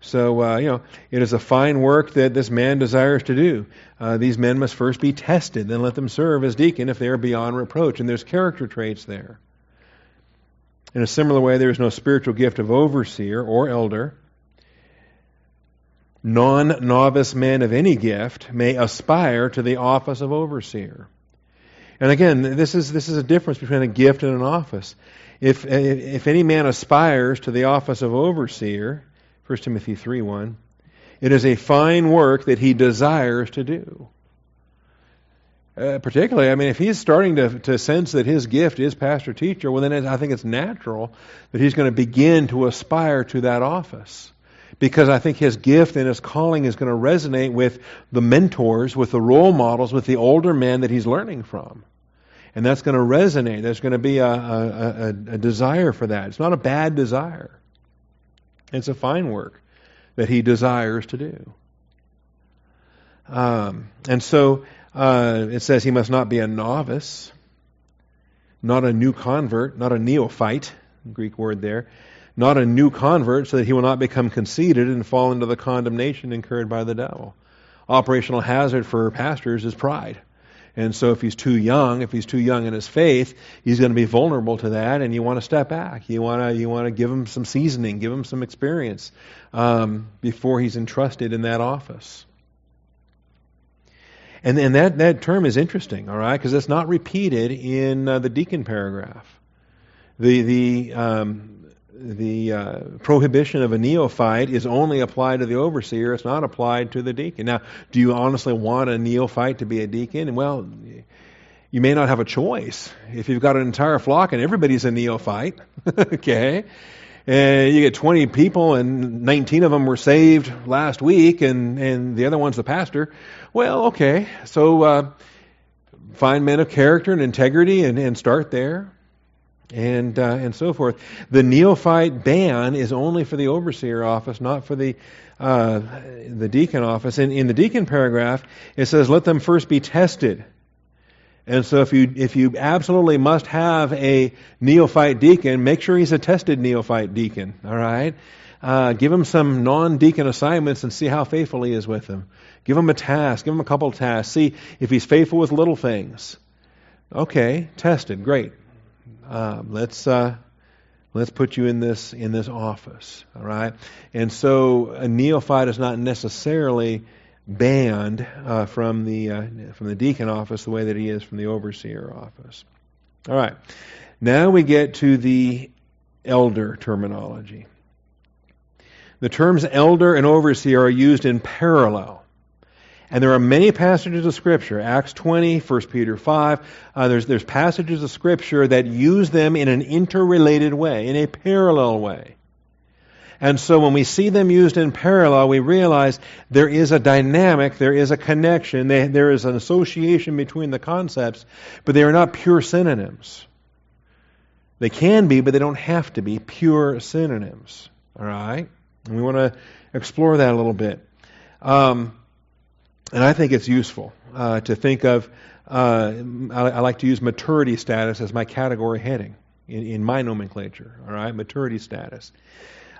A: So, uh, you know, it is a fine work that this man desires to do. Uh, these men must first be tested, then let them serve as deacon if they are beyond reproach. And there's character traits there. In a similar way, there is no spiritual gift of overseer or elder. Non novice men of any gift may aspire to the office of overseer. And again, this is this is a difference between a gift and an office. If if any man aspires to the office of overseer, 1 Timothy 3 1, it is a fine work that he desires to do. Uh, particularly, I mean, if he's starting to, to sense that his gift is pastor teacher, well, then I think it's natural that he's going to begin to aspire to that office. Because I think his gift and his calling is going to resonate with the mentors, with the role models, with the older men that he's learning from. And that's going to resonate. There's going to be a, a, a, a desire for that. It's not a bad desire, it's a fine work that he desires to do. Um, and so uh, it says he must not be a novice, not a new convert, not a neophyte, Greek word there, not a new convert, so that he will not become conceited and fall into the condemnation incurred by the devil. Operational hazard for pastors is pride. And so if he's too young, if he's too young in his faith, he's going to be vulnerable to that, and you want to step back. You want to you want to give him some seasoning, give him some experience um, before he's entrusted in that office. And and that that term is interesting, all right, because it's not repeated in uh, the deacon paragraph. The the um, the uh, prohibition of a neophyte is only applied to the overseer. It's not applied to the deacon. Now, do you honestly want a neophyte to be a deacon? Well, you may not have a choice. If you've got an entire flock and everybody's a neophyte, okay, and you get 20 people and 19 of them were saved last week and, and the other one's the pastor, well, okay, so uh, find men of character and integrity and, and start there and uh, and so forth. The neophyte ban is only for the overseer office, not for the uh, the deacon office. And in the deacon paragraph, it says, "Let them first be tested." And so, if you if you absolutely must have a neophyte deacon, make sure he's a tested neophyte deacon. All right, uh, give him some non-deacon assignments and see how faithful he is with them. Give him a task. Give him a couple tasks. See if he's faithful with little things. Okay, tested, great. Uh, let's uh, let's put you in this in this office, all right? And so a neophyte is not necessarily banned uh, from the uh, from the deacon office the way that he is from the overseer office. All right. Now we get to the elder terminology. The terms elder and overseer are used in parallel. And there are many passages of Scripture, Acts 20, 1 Peter 5, uh, there's, there's passages of Scripture that use them in an interrelated way, in a parallel way. And so when we see them used in parallel, we realize there is a dynamic, there is a connection, they, there is an association between the concepts, but they are not pure synonyms. They can be, but they don't have to be pure synonyms. All right? And we want to explore that a little bit. Um, and I think it's useful uh, to think of, uh, I, I, like to use maturity status as my category heading in, in my nomenclature, all right? Maturity status.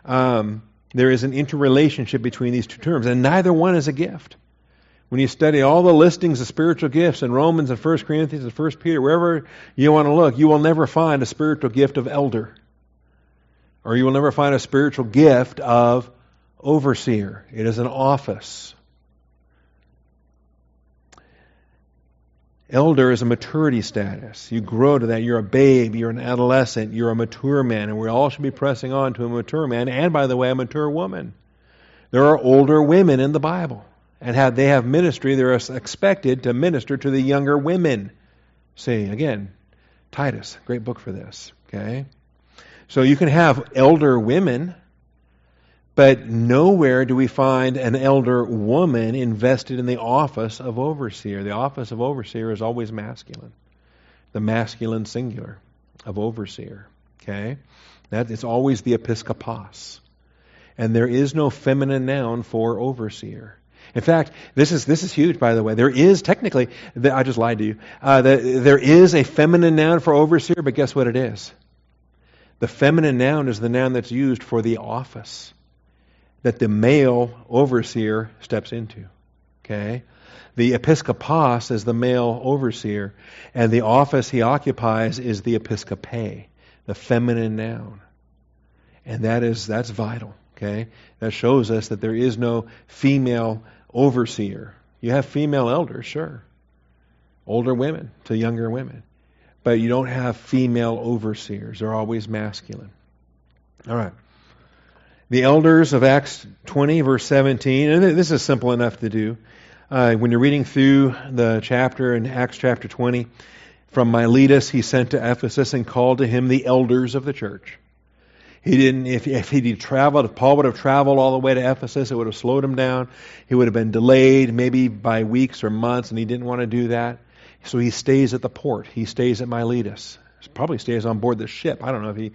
A: Um, there is an interrelationship between these two terms, and neither one is a gift. When you study all the listings of spiritual gifts in Romans and 1 Corinthians and 1 Peter, wherever you want to look, you will never find a spiritual gift of elder. Or you will never find a spiritual gift of overseer. It is an office. Elder is a maturity status. You grow to that. You're a babe, you're an adolescent, you're a mature man, and we all should be pressing on to a mature man, and by the way, a mature woman. There are older women in the Bible, and have, they have ministry. They're expected to minister to the younger women. See, again, Titus, great book for this. Okay? So you can have elder women but nowhere do we find an elder woman invested in the office of overseer. The office of overseer is always masculine, the masculine singular of overseer. Okay? That, it's always the episkopos. And there is no feminine noun for overseer. In fact, this is this is huge, by the way. There is technically, I just lied to you. Uh, the, there is a feminine noun for overseer, but guess what it is? The feminine noun is the noun that's used for the office that the male overseer steps into. Okay? The episkopos is the male overseer, and the office he occupies is the episcope, the feminine noun. And that is that's vital. Okay? That shows us that there is no female overseer. You have female elders, sure. Older women to younger women. But you don't have female overseers. They're always masculine. All right the elders of Acts 20, verse 17, and this is simple enough to do. Uh, when you're reading through the chapter in Acts chapter 20, from Miletus he sent to Ephesus and called to him the elders of the church. He didn't, if, if he'd traveled, if Paul would have traveled all the way to Ephesus, it would have slowed him down. He would have been delayed maybe by weeks or months, and he didn't want to do that. So he stays at the port. He stays at Miletus. Probably stays on board the ship. I don't know if he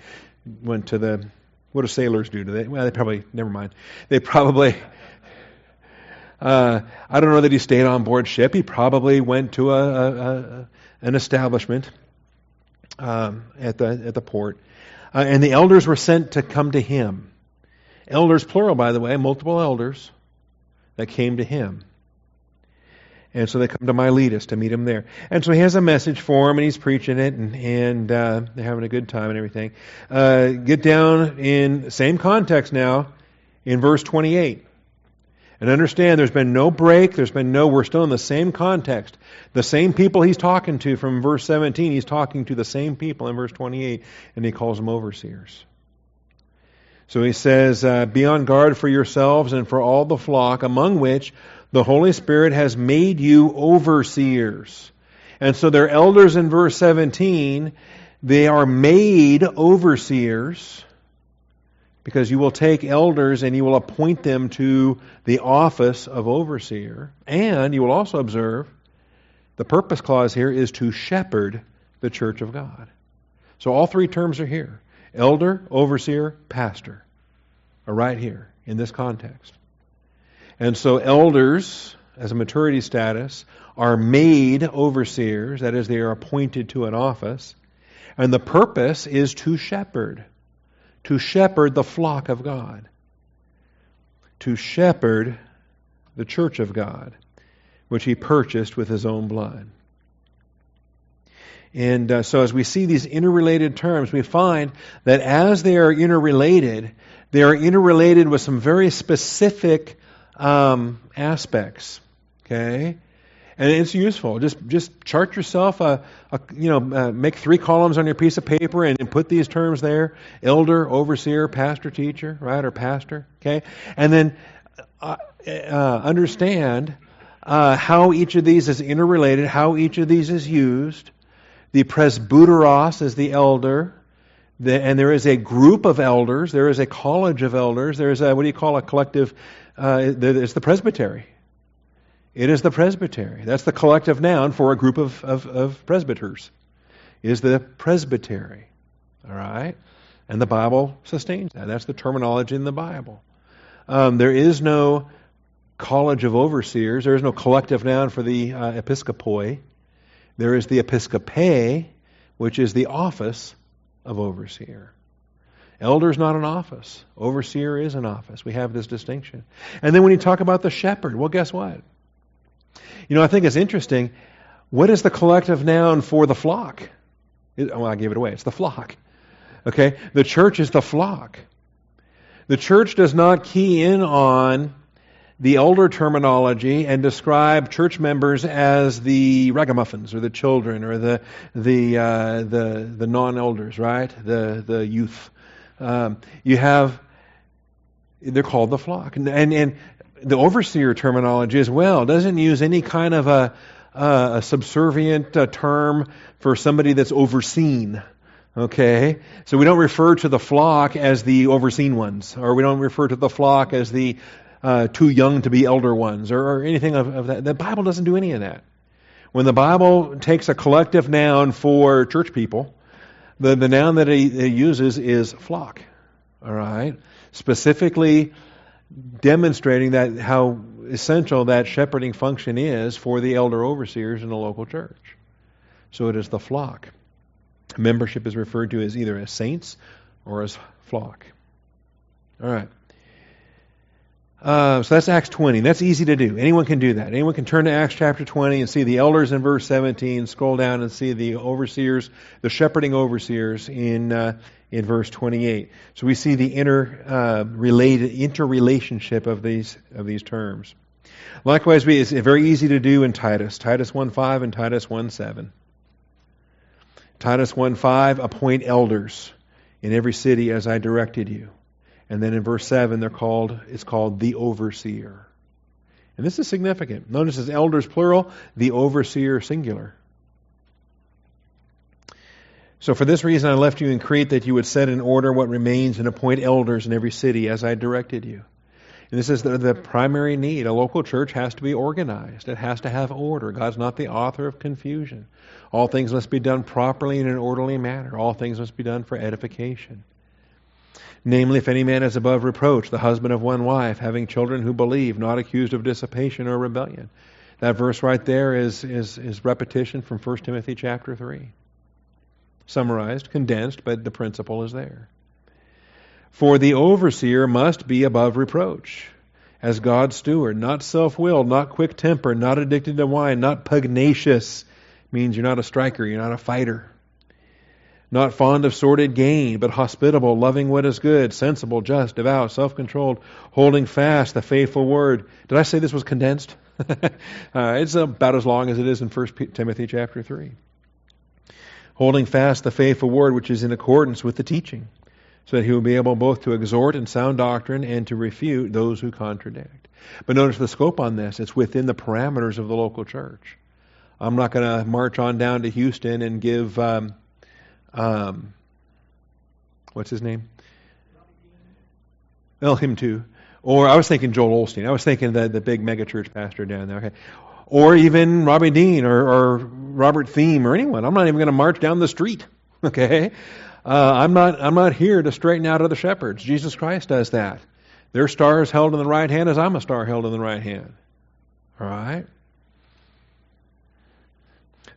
A: went to the what do sailors do? Do they? Well, they probably. Never mind. They probably. Uh, I don't know that he stayed on board ship. He probably went to a, a, a an establishment um, at the at the port, uh, and the elders were sent to come to him. Elders, plural, by the way, multiple elders that came to him. And so they come to Miletus to meet him there. And so he has a message for him, and he's preaching it, and, and uh, they're having a good time and everything. Uh, get down in same context now, in verse 28. And understand there's been no break, there's been no, we're still in the same context. The same people he's talking to from verse 17, he's talking to the same people in verse 28, and he calls them overseers. So he says, uh, Be on guard for yourselves and for all the flock, among which the Holy Spirit has made you overseers. And so their elders in verse 17, they are made overseers because you will take elders and you will appoint them to the office of overseer. And you will also observe the purpose clause here is to shepherd the church of God. So all three terms are here elder, overseer, pastor are right here in this context. And so elders, as a maturity status, are made overseers, that is, they are appointed to an office. And the purpose is to shepherd, to shepherd the flock of God, to shepherd the church of God, which he purchased with his own blood. And uh, so, as we see these interrelated terms, we find that as they are interrelated, they are interrelated with some very specific um, aspects. Okay, and it's useful. Just just chart yourself a, a you know uh, make three columns on your piece of paper and, and, put these terms there: elder, overseer, pastor, teacher, right, or pastor. Okay, and then uh, uh, understand uh, how each of these is interrelated, how each of these is used. The presbyteros is the elder. The, and there is a group of elders. There is a college of elders. There is a, what do you call a collective? Uh, it's the presbytery. It is the presbytery. That's the collective noun for a group of, of, of presbyters. Is the presbytery. All right? And the Bible sustains that. That's the terminology in the Bible. Um, there is no college of overseers. There is no collective noun for the uh, episcopoi. There is the episcope, which is the office of overseer. Elder is not an office. Overseer is an office. We have this distinction. And then when you talk about the shepherd, well, guess what? You know, I think it's interesting. What is the collective noun for the flock? It, well, I gave it away. It's the flock. Okay? The church is the flock. The church does not key in on the older terminology and describe church members as the ragamuffins or the children or the the uh, the the non-elders, right? The the youth. Um, you have they're called the flock, and, and, and the overseer terminology as well doesn't use any kind of a, a subservient uh, term for somebody that's overseen. Okay? So we don't refer to the flock as the overseen ones, or we don't refer to the flock as the uh, too young to be elder ones or, or anything of, of, that. The Bible doesn't do any of that. When the Bible takes a collective noun for church people, the, the noun that it, it uses is flock. All right? Specifically demonstrating that how essential that shepherding function is for the elder overseers in the local church. So it is the flock. Membership is referred to as either as saints or as flock. All right. Uh, so that's Acts 20. That's easy to do. Anyone can do that. Anyone can turn to Acts chapter 20 and see the elders in verse 17, scroll down and see the overseers, the shepherding overseers in, uh, in verse 28. So we see the inter, uh, related, interrelationship of these, of these terms. Likewise, we, it's very easy to do in Titus. Titus 1.5 and Titus 1.7. Titus 1.5, appoint elders in every city as I directed you. And then in verse 7, they're called, it's called the overseer. And this is significant. Notice as elders plural, the overseer singular. So for this reason I left you in Crete that you would set in order what remains and appoint elders in every city as I directed you. And this is the, the, primary need. A local church has to be organized. It has to have order. God's not the author of confusion. All things must be done properly in an orderly manner. All things must be done for edification. Namely, if any man is above reproach, the husband of one wife, having children who believe, not accused of dissipation or rebellion. That verse right there is, is, is repetition from 1 Timothy chapter 3. Summarized, condensed, but the principle is there. For the overseer must be above reproach, as God's steward, not self willed, not quick tempered, not addicted to wine, not pugnacious, means you're not a striker, you're not a fighter not fond of sordid gain, but hospitable, loving what is good, sensible, just, devout, self controlled, holding fast the faithful word. Did I say this was condensed? uh, it's about as long as it is in 1 Timothy chapter 3. Holding fast the faithful word which is in accordance with the teaching, so that he will be able both to exhort in sound doctrine and to refute those who contradict. But notice the scope on this. It's within the parameters of the local church. I'm not going to march on down to Houston and give, um, um, what's his name? Well, him too. Or I was thinking Joel Osteen. I was thinking the, the big megachurch pastor down there. Okay. Or even Robbie Dean or, or Robert Thieme or anyone. I'm not even going to march down the street. Okay. Uh, I'm not. I'm not here to straighten out other shepherds. Jesus Christ does that. Their star is held in the right hand as I'm a star held in the right hand. All right.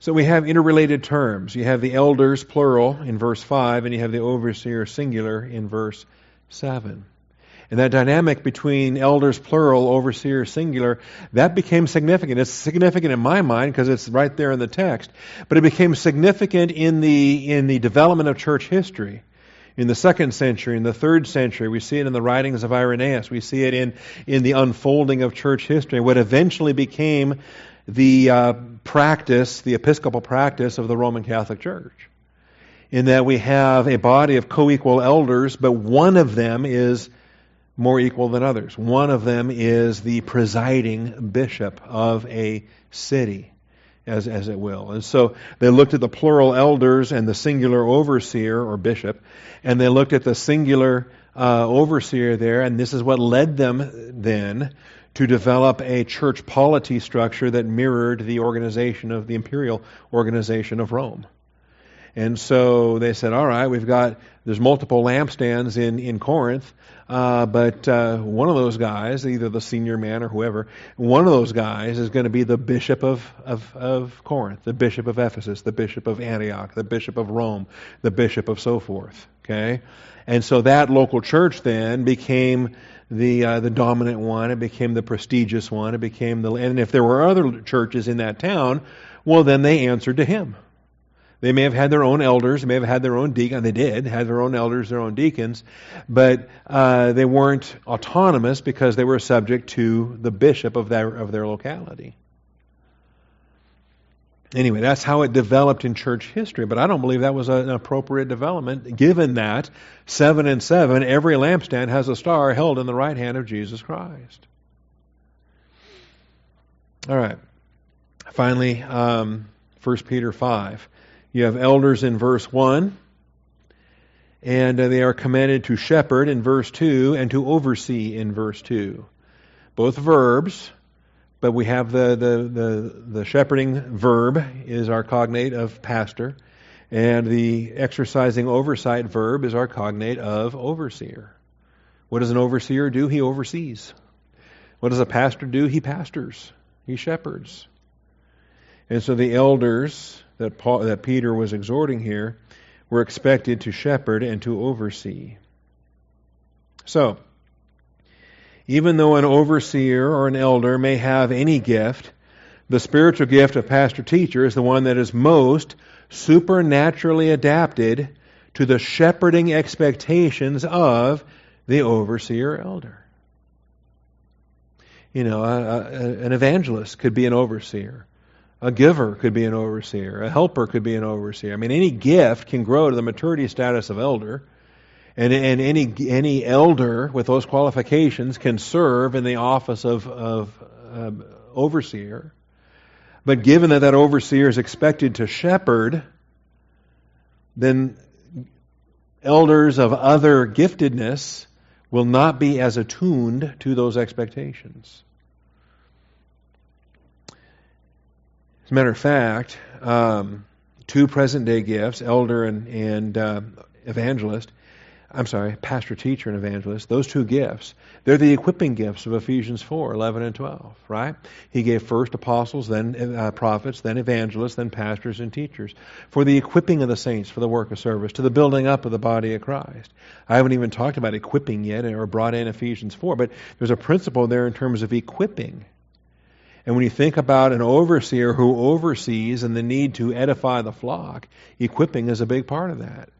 A: So we have interrelated terms. You have the elders, plural, in verse 5, and you have the overseer, singular, in verse 7. And that dynamic between elders, plural, overseer, singular, that became significant. It's significant in my mind because it's right there in the text. But it became significant in the, in the development of church history. In the second century, in the third century, we see it in the writings of Irenaeus. We see it in, in the unfolding of church history. What eventually became the uh, practice, the episcopal practice of the Roman Catholic Church. In that we have a body of co equal elders, but one of them is more equal than others. One of them is the presiding bishop of a city, as, as it will. And so they looked at the plural elders and the singular overseer or bishop, and they looked at the singular uh, overseer there, and this is what led them then to develop a church polity structure that mirrored the organization of the imperial organization of Rome. And so they said, all right, we've got, there's multiple lampstands in, in Corinth, uh, but uh, one of those guys, either the senior man or whoever, one of those guys is going to be the bishop of, of, of Corinth, the bishop of Ephesus, the bishop of Antioch, the bishop of Rome, the bishop of so forth. Okay? And so that local church then became the uh, the dominant one. It became the prestigious one. It became the and if there were other churches in that town, well then they answered to him. They may have had their own elders, they may have had their own deacons. They did had their own elders, their own deacons, but uh, they weren't autonomous because they were subject to the bishop of their of their locality. Anyway, that's how it developed in church history, but I don't believe that was an appropriate development, given that seven and seven, every lampstand has a star held in the right hand of Jesus Christ. All right. Finally, um, 1 Peter 5. You have elders in verse 1, and uh, they are commanded to shepherd in verse 2 and to oversee in verse 2. Both verbs but we have the, the, the, the shepherding verb is our cognate of pastor, and the exercising oversight verb is our cognate of overseer. What does an overseer do? He oversees. What does a pastor do? He pastors. He shepherds. And so the elders that Paul, that Peter was exhorting here were expected to shepherd and to oversee. So, even though an overseer or an elder may have any gift, the spiritual gift of pastor teacher is the one that is most supernaturally adapted to the shepherding expectations of the overseer elder. You know, a, a, an evangelist could be an overseer. A giver could be an overseer. A helper could be an overseer. I mean, any gift can grow to the maturity status of elder. And, and any, any elder with those qualifications can serve in the office of, of um, overseer. But given that that overseer is expected to shepherd, then elders of other giftedness will not be as attuned to those expectations. As a matter of fact, um, two present day gifts, elder and, and uh, evangelist, I'm sorry, pastor, teacher, and evangelist, those two gifts, they're the equipping gifts of Ephesians 4, 11 and 12, right? He gave first apostles, then uh, prophets, then evangelists, then pastors and teachers for the equipping of the saints for the work of service, to the building up of the body of Christ. I haven't even talked about equipping yet or brought in Ephesians 4, but there's a principle there in terms of equipping. And when you think about an overseer who oversees and the need to edify the flock, equipping is a big part of that.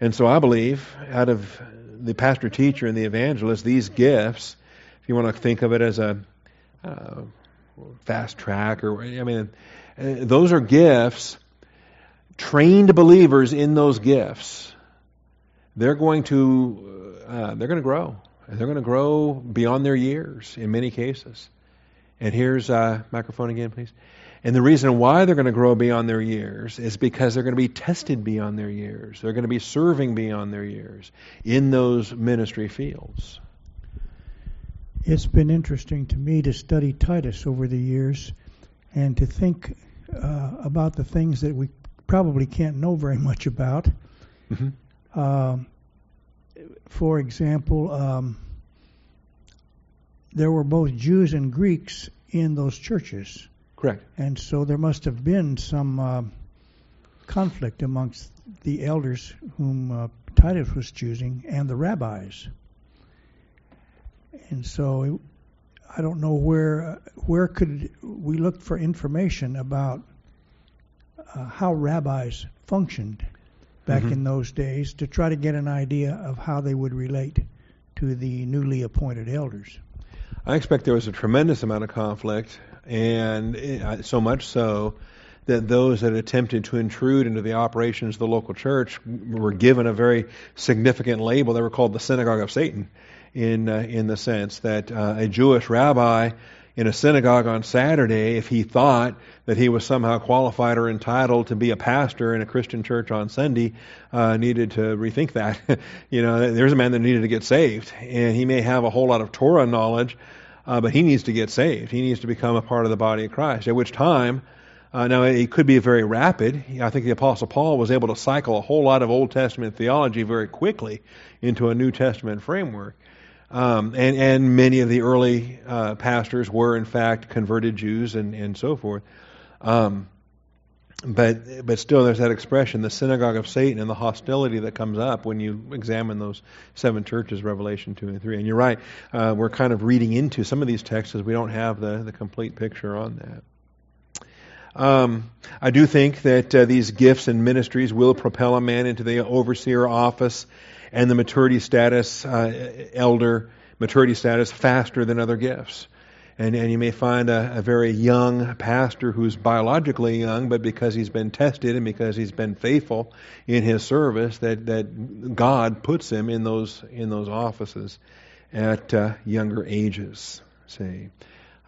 A: And so I believe out of the pastor teacher and the evangelist, these gifts, if you want to think of it as a uh, fast track or, I mean, uh, those are gifts, trained believers in those gifts. They're going to, uh, they're going to grow. And They're going to grow beyond their years in many cases. And here's uh, microphone again, please. And the reason why they're going to grow beyond their years is because they're going to be tested beyond their years. They're going to be serving beyond their years in those ministry fields.
B: It's been interesting to me to study Titus over the years and to think uh, about the things that we probably can't know very much about.
A: Mm-hmm.
B: Um, for example, um, there were both Jews and Greeks in those churches.
A: Correct.
B: And so there must have been some uh, conflict amongst the elders whom uh, Titus was choosing and the rabbis. And so it, I don't know where where could we look for information about uh, how rabbis functioned back
A: Mhm.
B: in those days to try to get an idea of how they would relate to the newly appointed elders.
A: I expect there was a tremendous amount of conflict, and uh, so much so that those that attempted to intrude into the operations of the local church were given a very significant label. They were called the synagogue of Satan, in uh, in the sense that uh, a Jewish rabbi in a synagogue on Saturday, if he thought that he was somehow qualified or entitled to be a pastor in a Christian church on Sunday, uh, needed to rethink that. you know, there's a man that needed to get saved, and he may have a whole lot of Torah knowledge, uh, but he needs to get saved. He needs to become a part of the body of Christ. At which time, uh, now it could be very rapid. I think the Apostle Paul was able to cycle a whole lot of Old Testament theology very quickly into a New Testament framework. Um, and, and many of the early uh, pastors were, in fact, converted Jews and, and so forth. Um, but but still, there's that expression, the synagogue of Satan, and the hostility that comes up when you examine those seven churches, Revelation two and three. And you're right, uh, we're kind of reading into some of these texts we don't have the the complete picture on that. Um, I do think that uh, these gifts and ministries will propel a man into the overseer office and the maturity status, uh, elder maturity status, faster than other gifts. And, and you may find a, a very young pastor who's biologically young, but because he's been tested and because he's been faithful in his service, that, that God puts him in those in those offices at uh, younger ages. Say,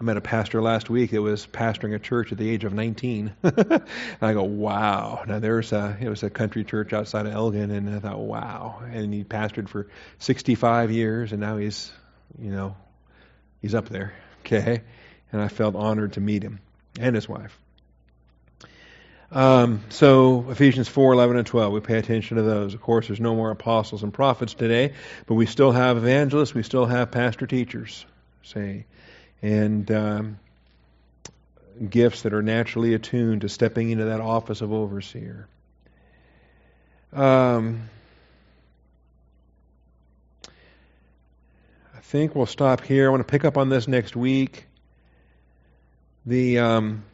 A: I met a pastor last week that was pastoring a church at the age of 19. and I go, wow. Now there's a, it was a country church outside of Elgin, and I thought, wow. And he pastored for 65 years, and now he's, you know, he's up there. Okay, and I felt honored to meet him and his wife. Um, so Ephesians 4, 11 and 12, we pay attention to those. Of course, there's no more apostles and prophets today, but we still have evangelists, we still have pastor teachers, say, and um, gifts that are naturally attuned to stepping into that office of overseer. Um, think we'll stop here. I want to pick up on this next week. The um,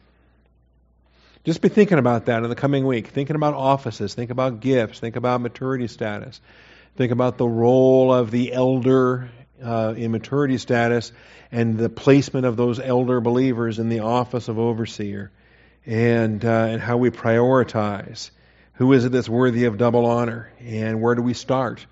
A: just be thinking about that in the coming week. Thinking about offices. Think about gifts. Think about maturity status. Think about the role of the elder uh, in maturity status and the placement of those elder believers in the office of overseer, and uh, and how we prioritize. Who is it that's worthy of double honor, and where do we start?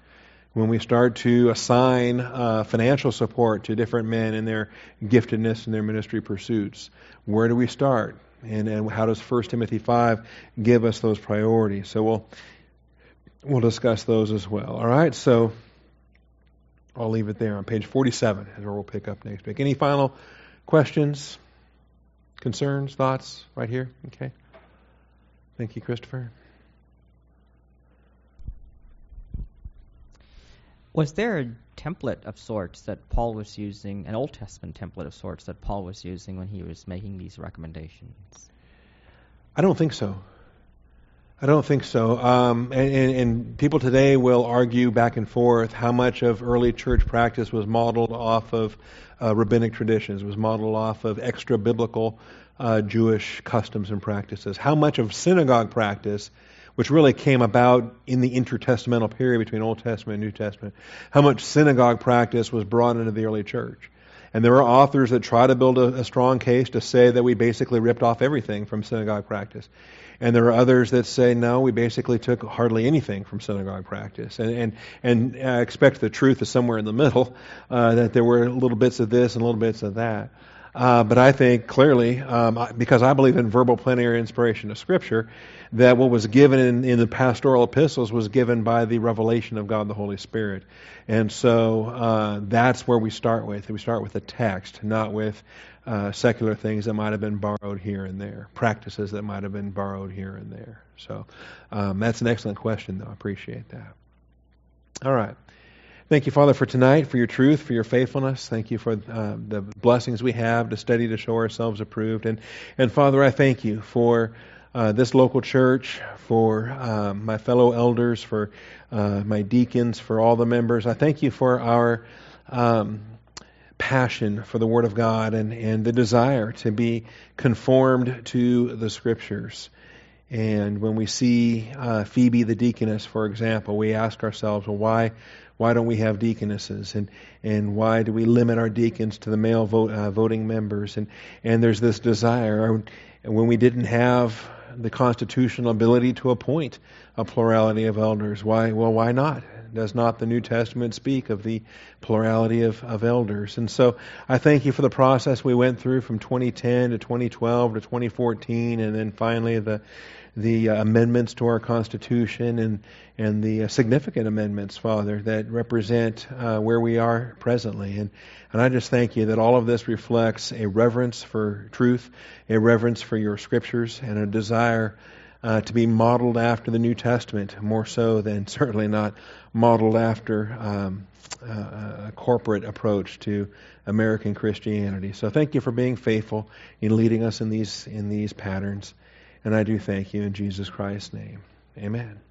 A: When we start to assign uh, financial support to different men in their giftedness and their ministry pursuits. Where do we start? And, and how does 1 Timothy 5 give us those priorities? So we'll, we'll discuss those as well. All right, so I'll leave it there on page 47 is where we'll pick up next week. Any final questions, concerns, thoughts right here? Okay. Thank you, Christopher.
C: Was there a template of sorts that Paul was using, an Old Testament template of sorts that Paul was using when he was making these recommendations?
A: I don't think so. I don't think so. Um, and, and, and, people today will argue back and forth how much of early church practice was modeled off of uh, rabbinic traditions, was modeled off of extra biblical uh, Jewish customs and practices. How much of synagogue practice which really came about in the intertestamental period between Old Testament and New Testament, how much synagogue practice was brought into the early church. And there are authors that try to build a, a, strong case to say that we basically ripped off everything from synagogue practice. And there are others that say, no, we basically took hardly anything from synagogue practice. And, and, and I expect the truth is somewhere in the middle, uh, that there were little bits of this and little bits of that. Uh, but I think clearly, um, because I believe in verbal plenary inspiration of Scripture, that what was given in, in, the pastoral epistles was given by the revelation of God the Holy Spirit. And so uh, that's where we start with. We start with the text, not with uh, secular things that might have been borrowed here and there, practices that might have been borrowed here and there. So um, that's an excellent question, though. I appreciate that. All right. Thank you, Father, for tonight, for your truth, for your faithfulness. Thank you for uh, the blessings we have to study to show ourselves approved. And, and Father, I thank you for uh, this local church, for uh, my fellow elders, for uh, my deacons, for all the members. I thank you for our um, passion for the Word of God and, and the desire to be conformed to the Scriptures. And when we see uh, Phoebe the deaconess, for example, we ask ourselves, well, why, why don't we have deaconesses? And, and why do we limit our deacons to the male vote, uh, voting members? And, and there's this desire. When we didn't have the constitutional ability to appoint a plurality of elders, why? Well, why not? Does not the New Testament speak of the plurality of, of elders? And so I thank you for the process we went through from 2010 to 2012 to 2014, and then finally the the uh, amendments to our Constitution and and the uh, significant amendments, Father, that represent uh, where we are presently. And and I just thank you that all of this reflects a reverence for truth, a reverence for your Scriptures, and a desire uh, to be modeled after the New Testament, more so than certainly not modeled after um, a corporate approach to American Christianity. So thank you for being faithful in leading us in these in these patterns, and I do thank you in Jesus Christ's name. Amen.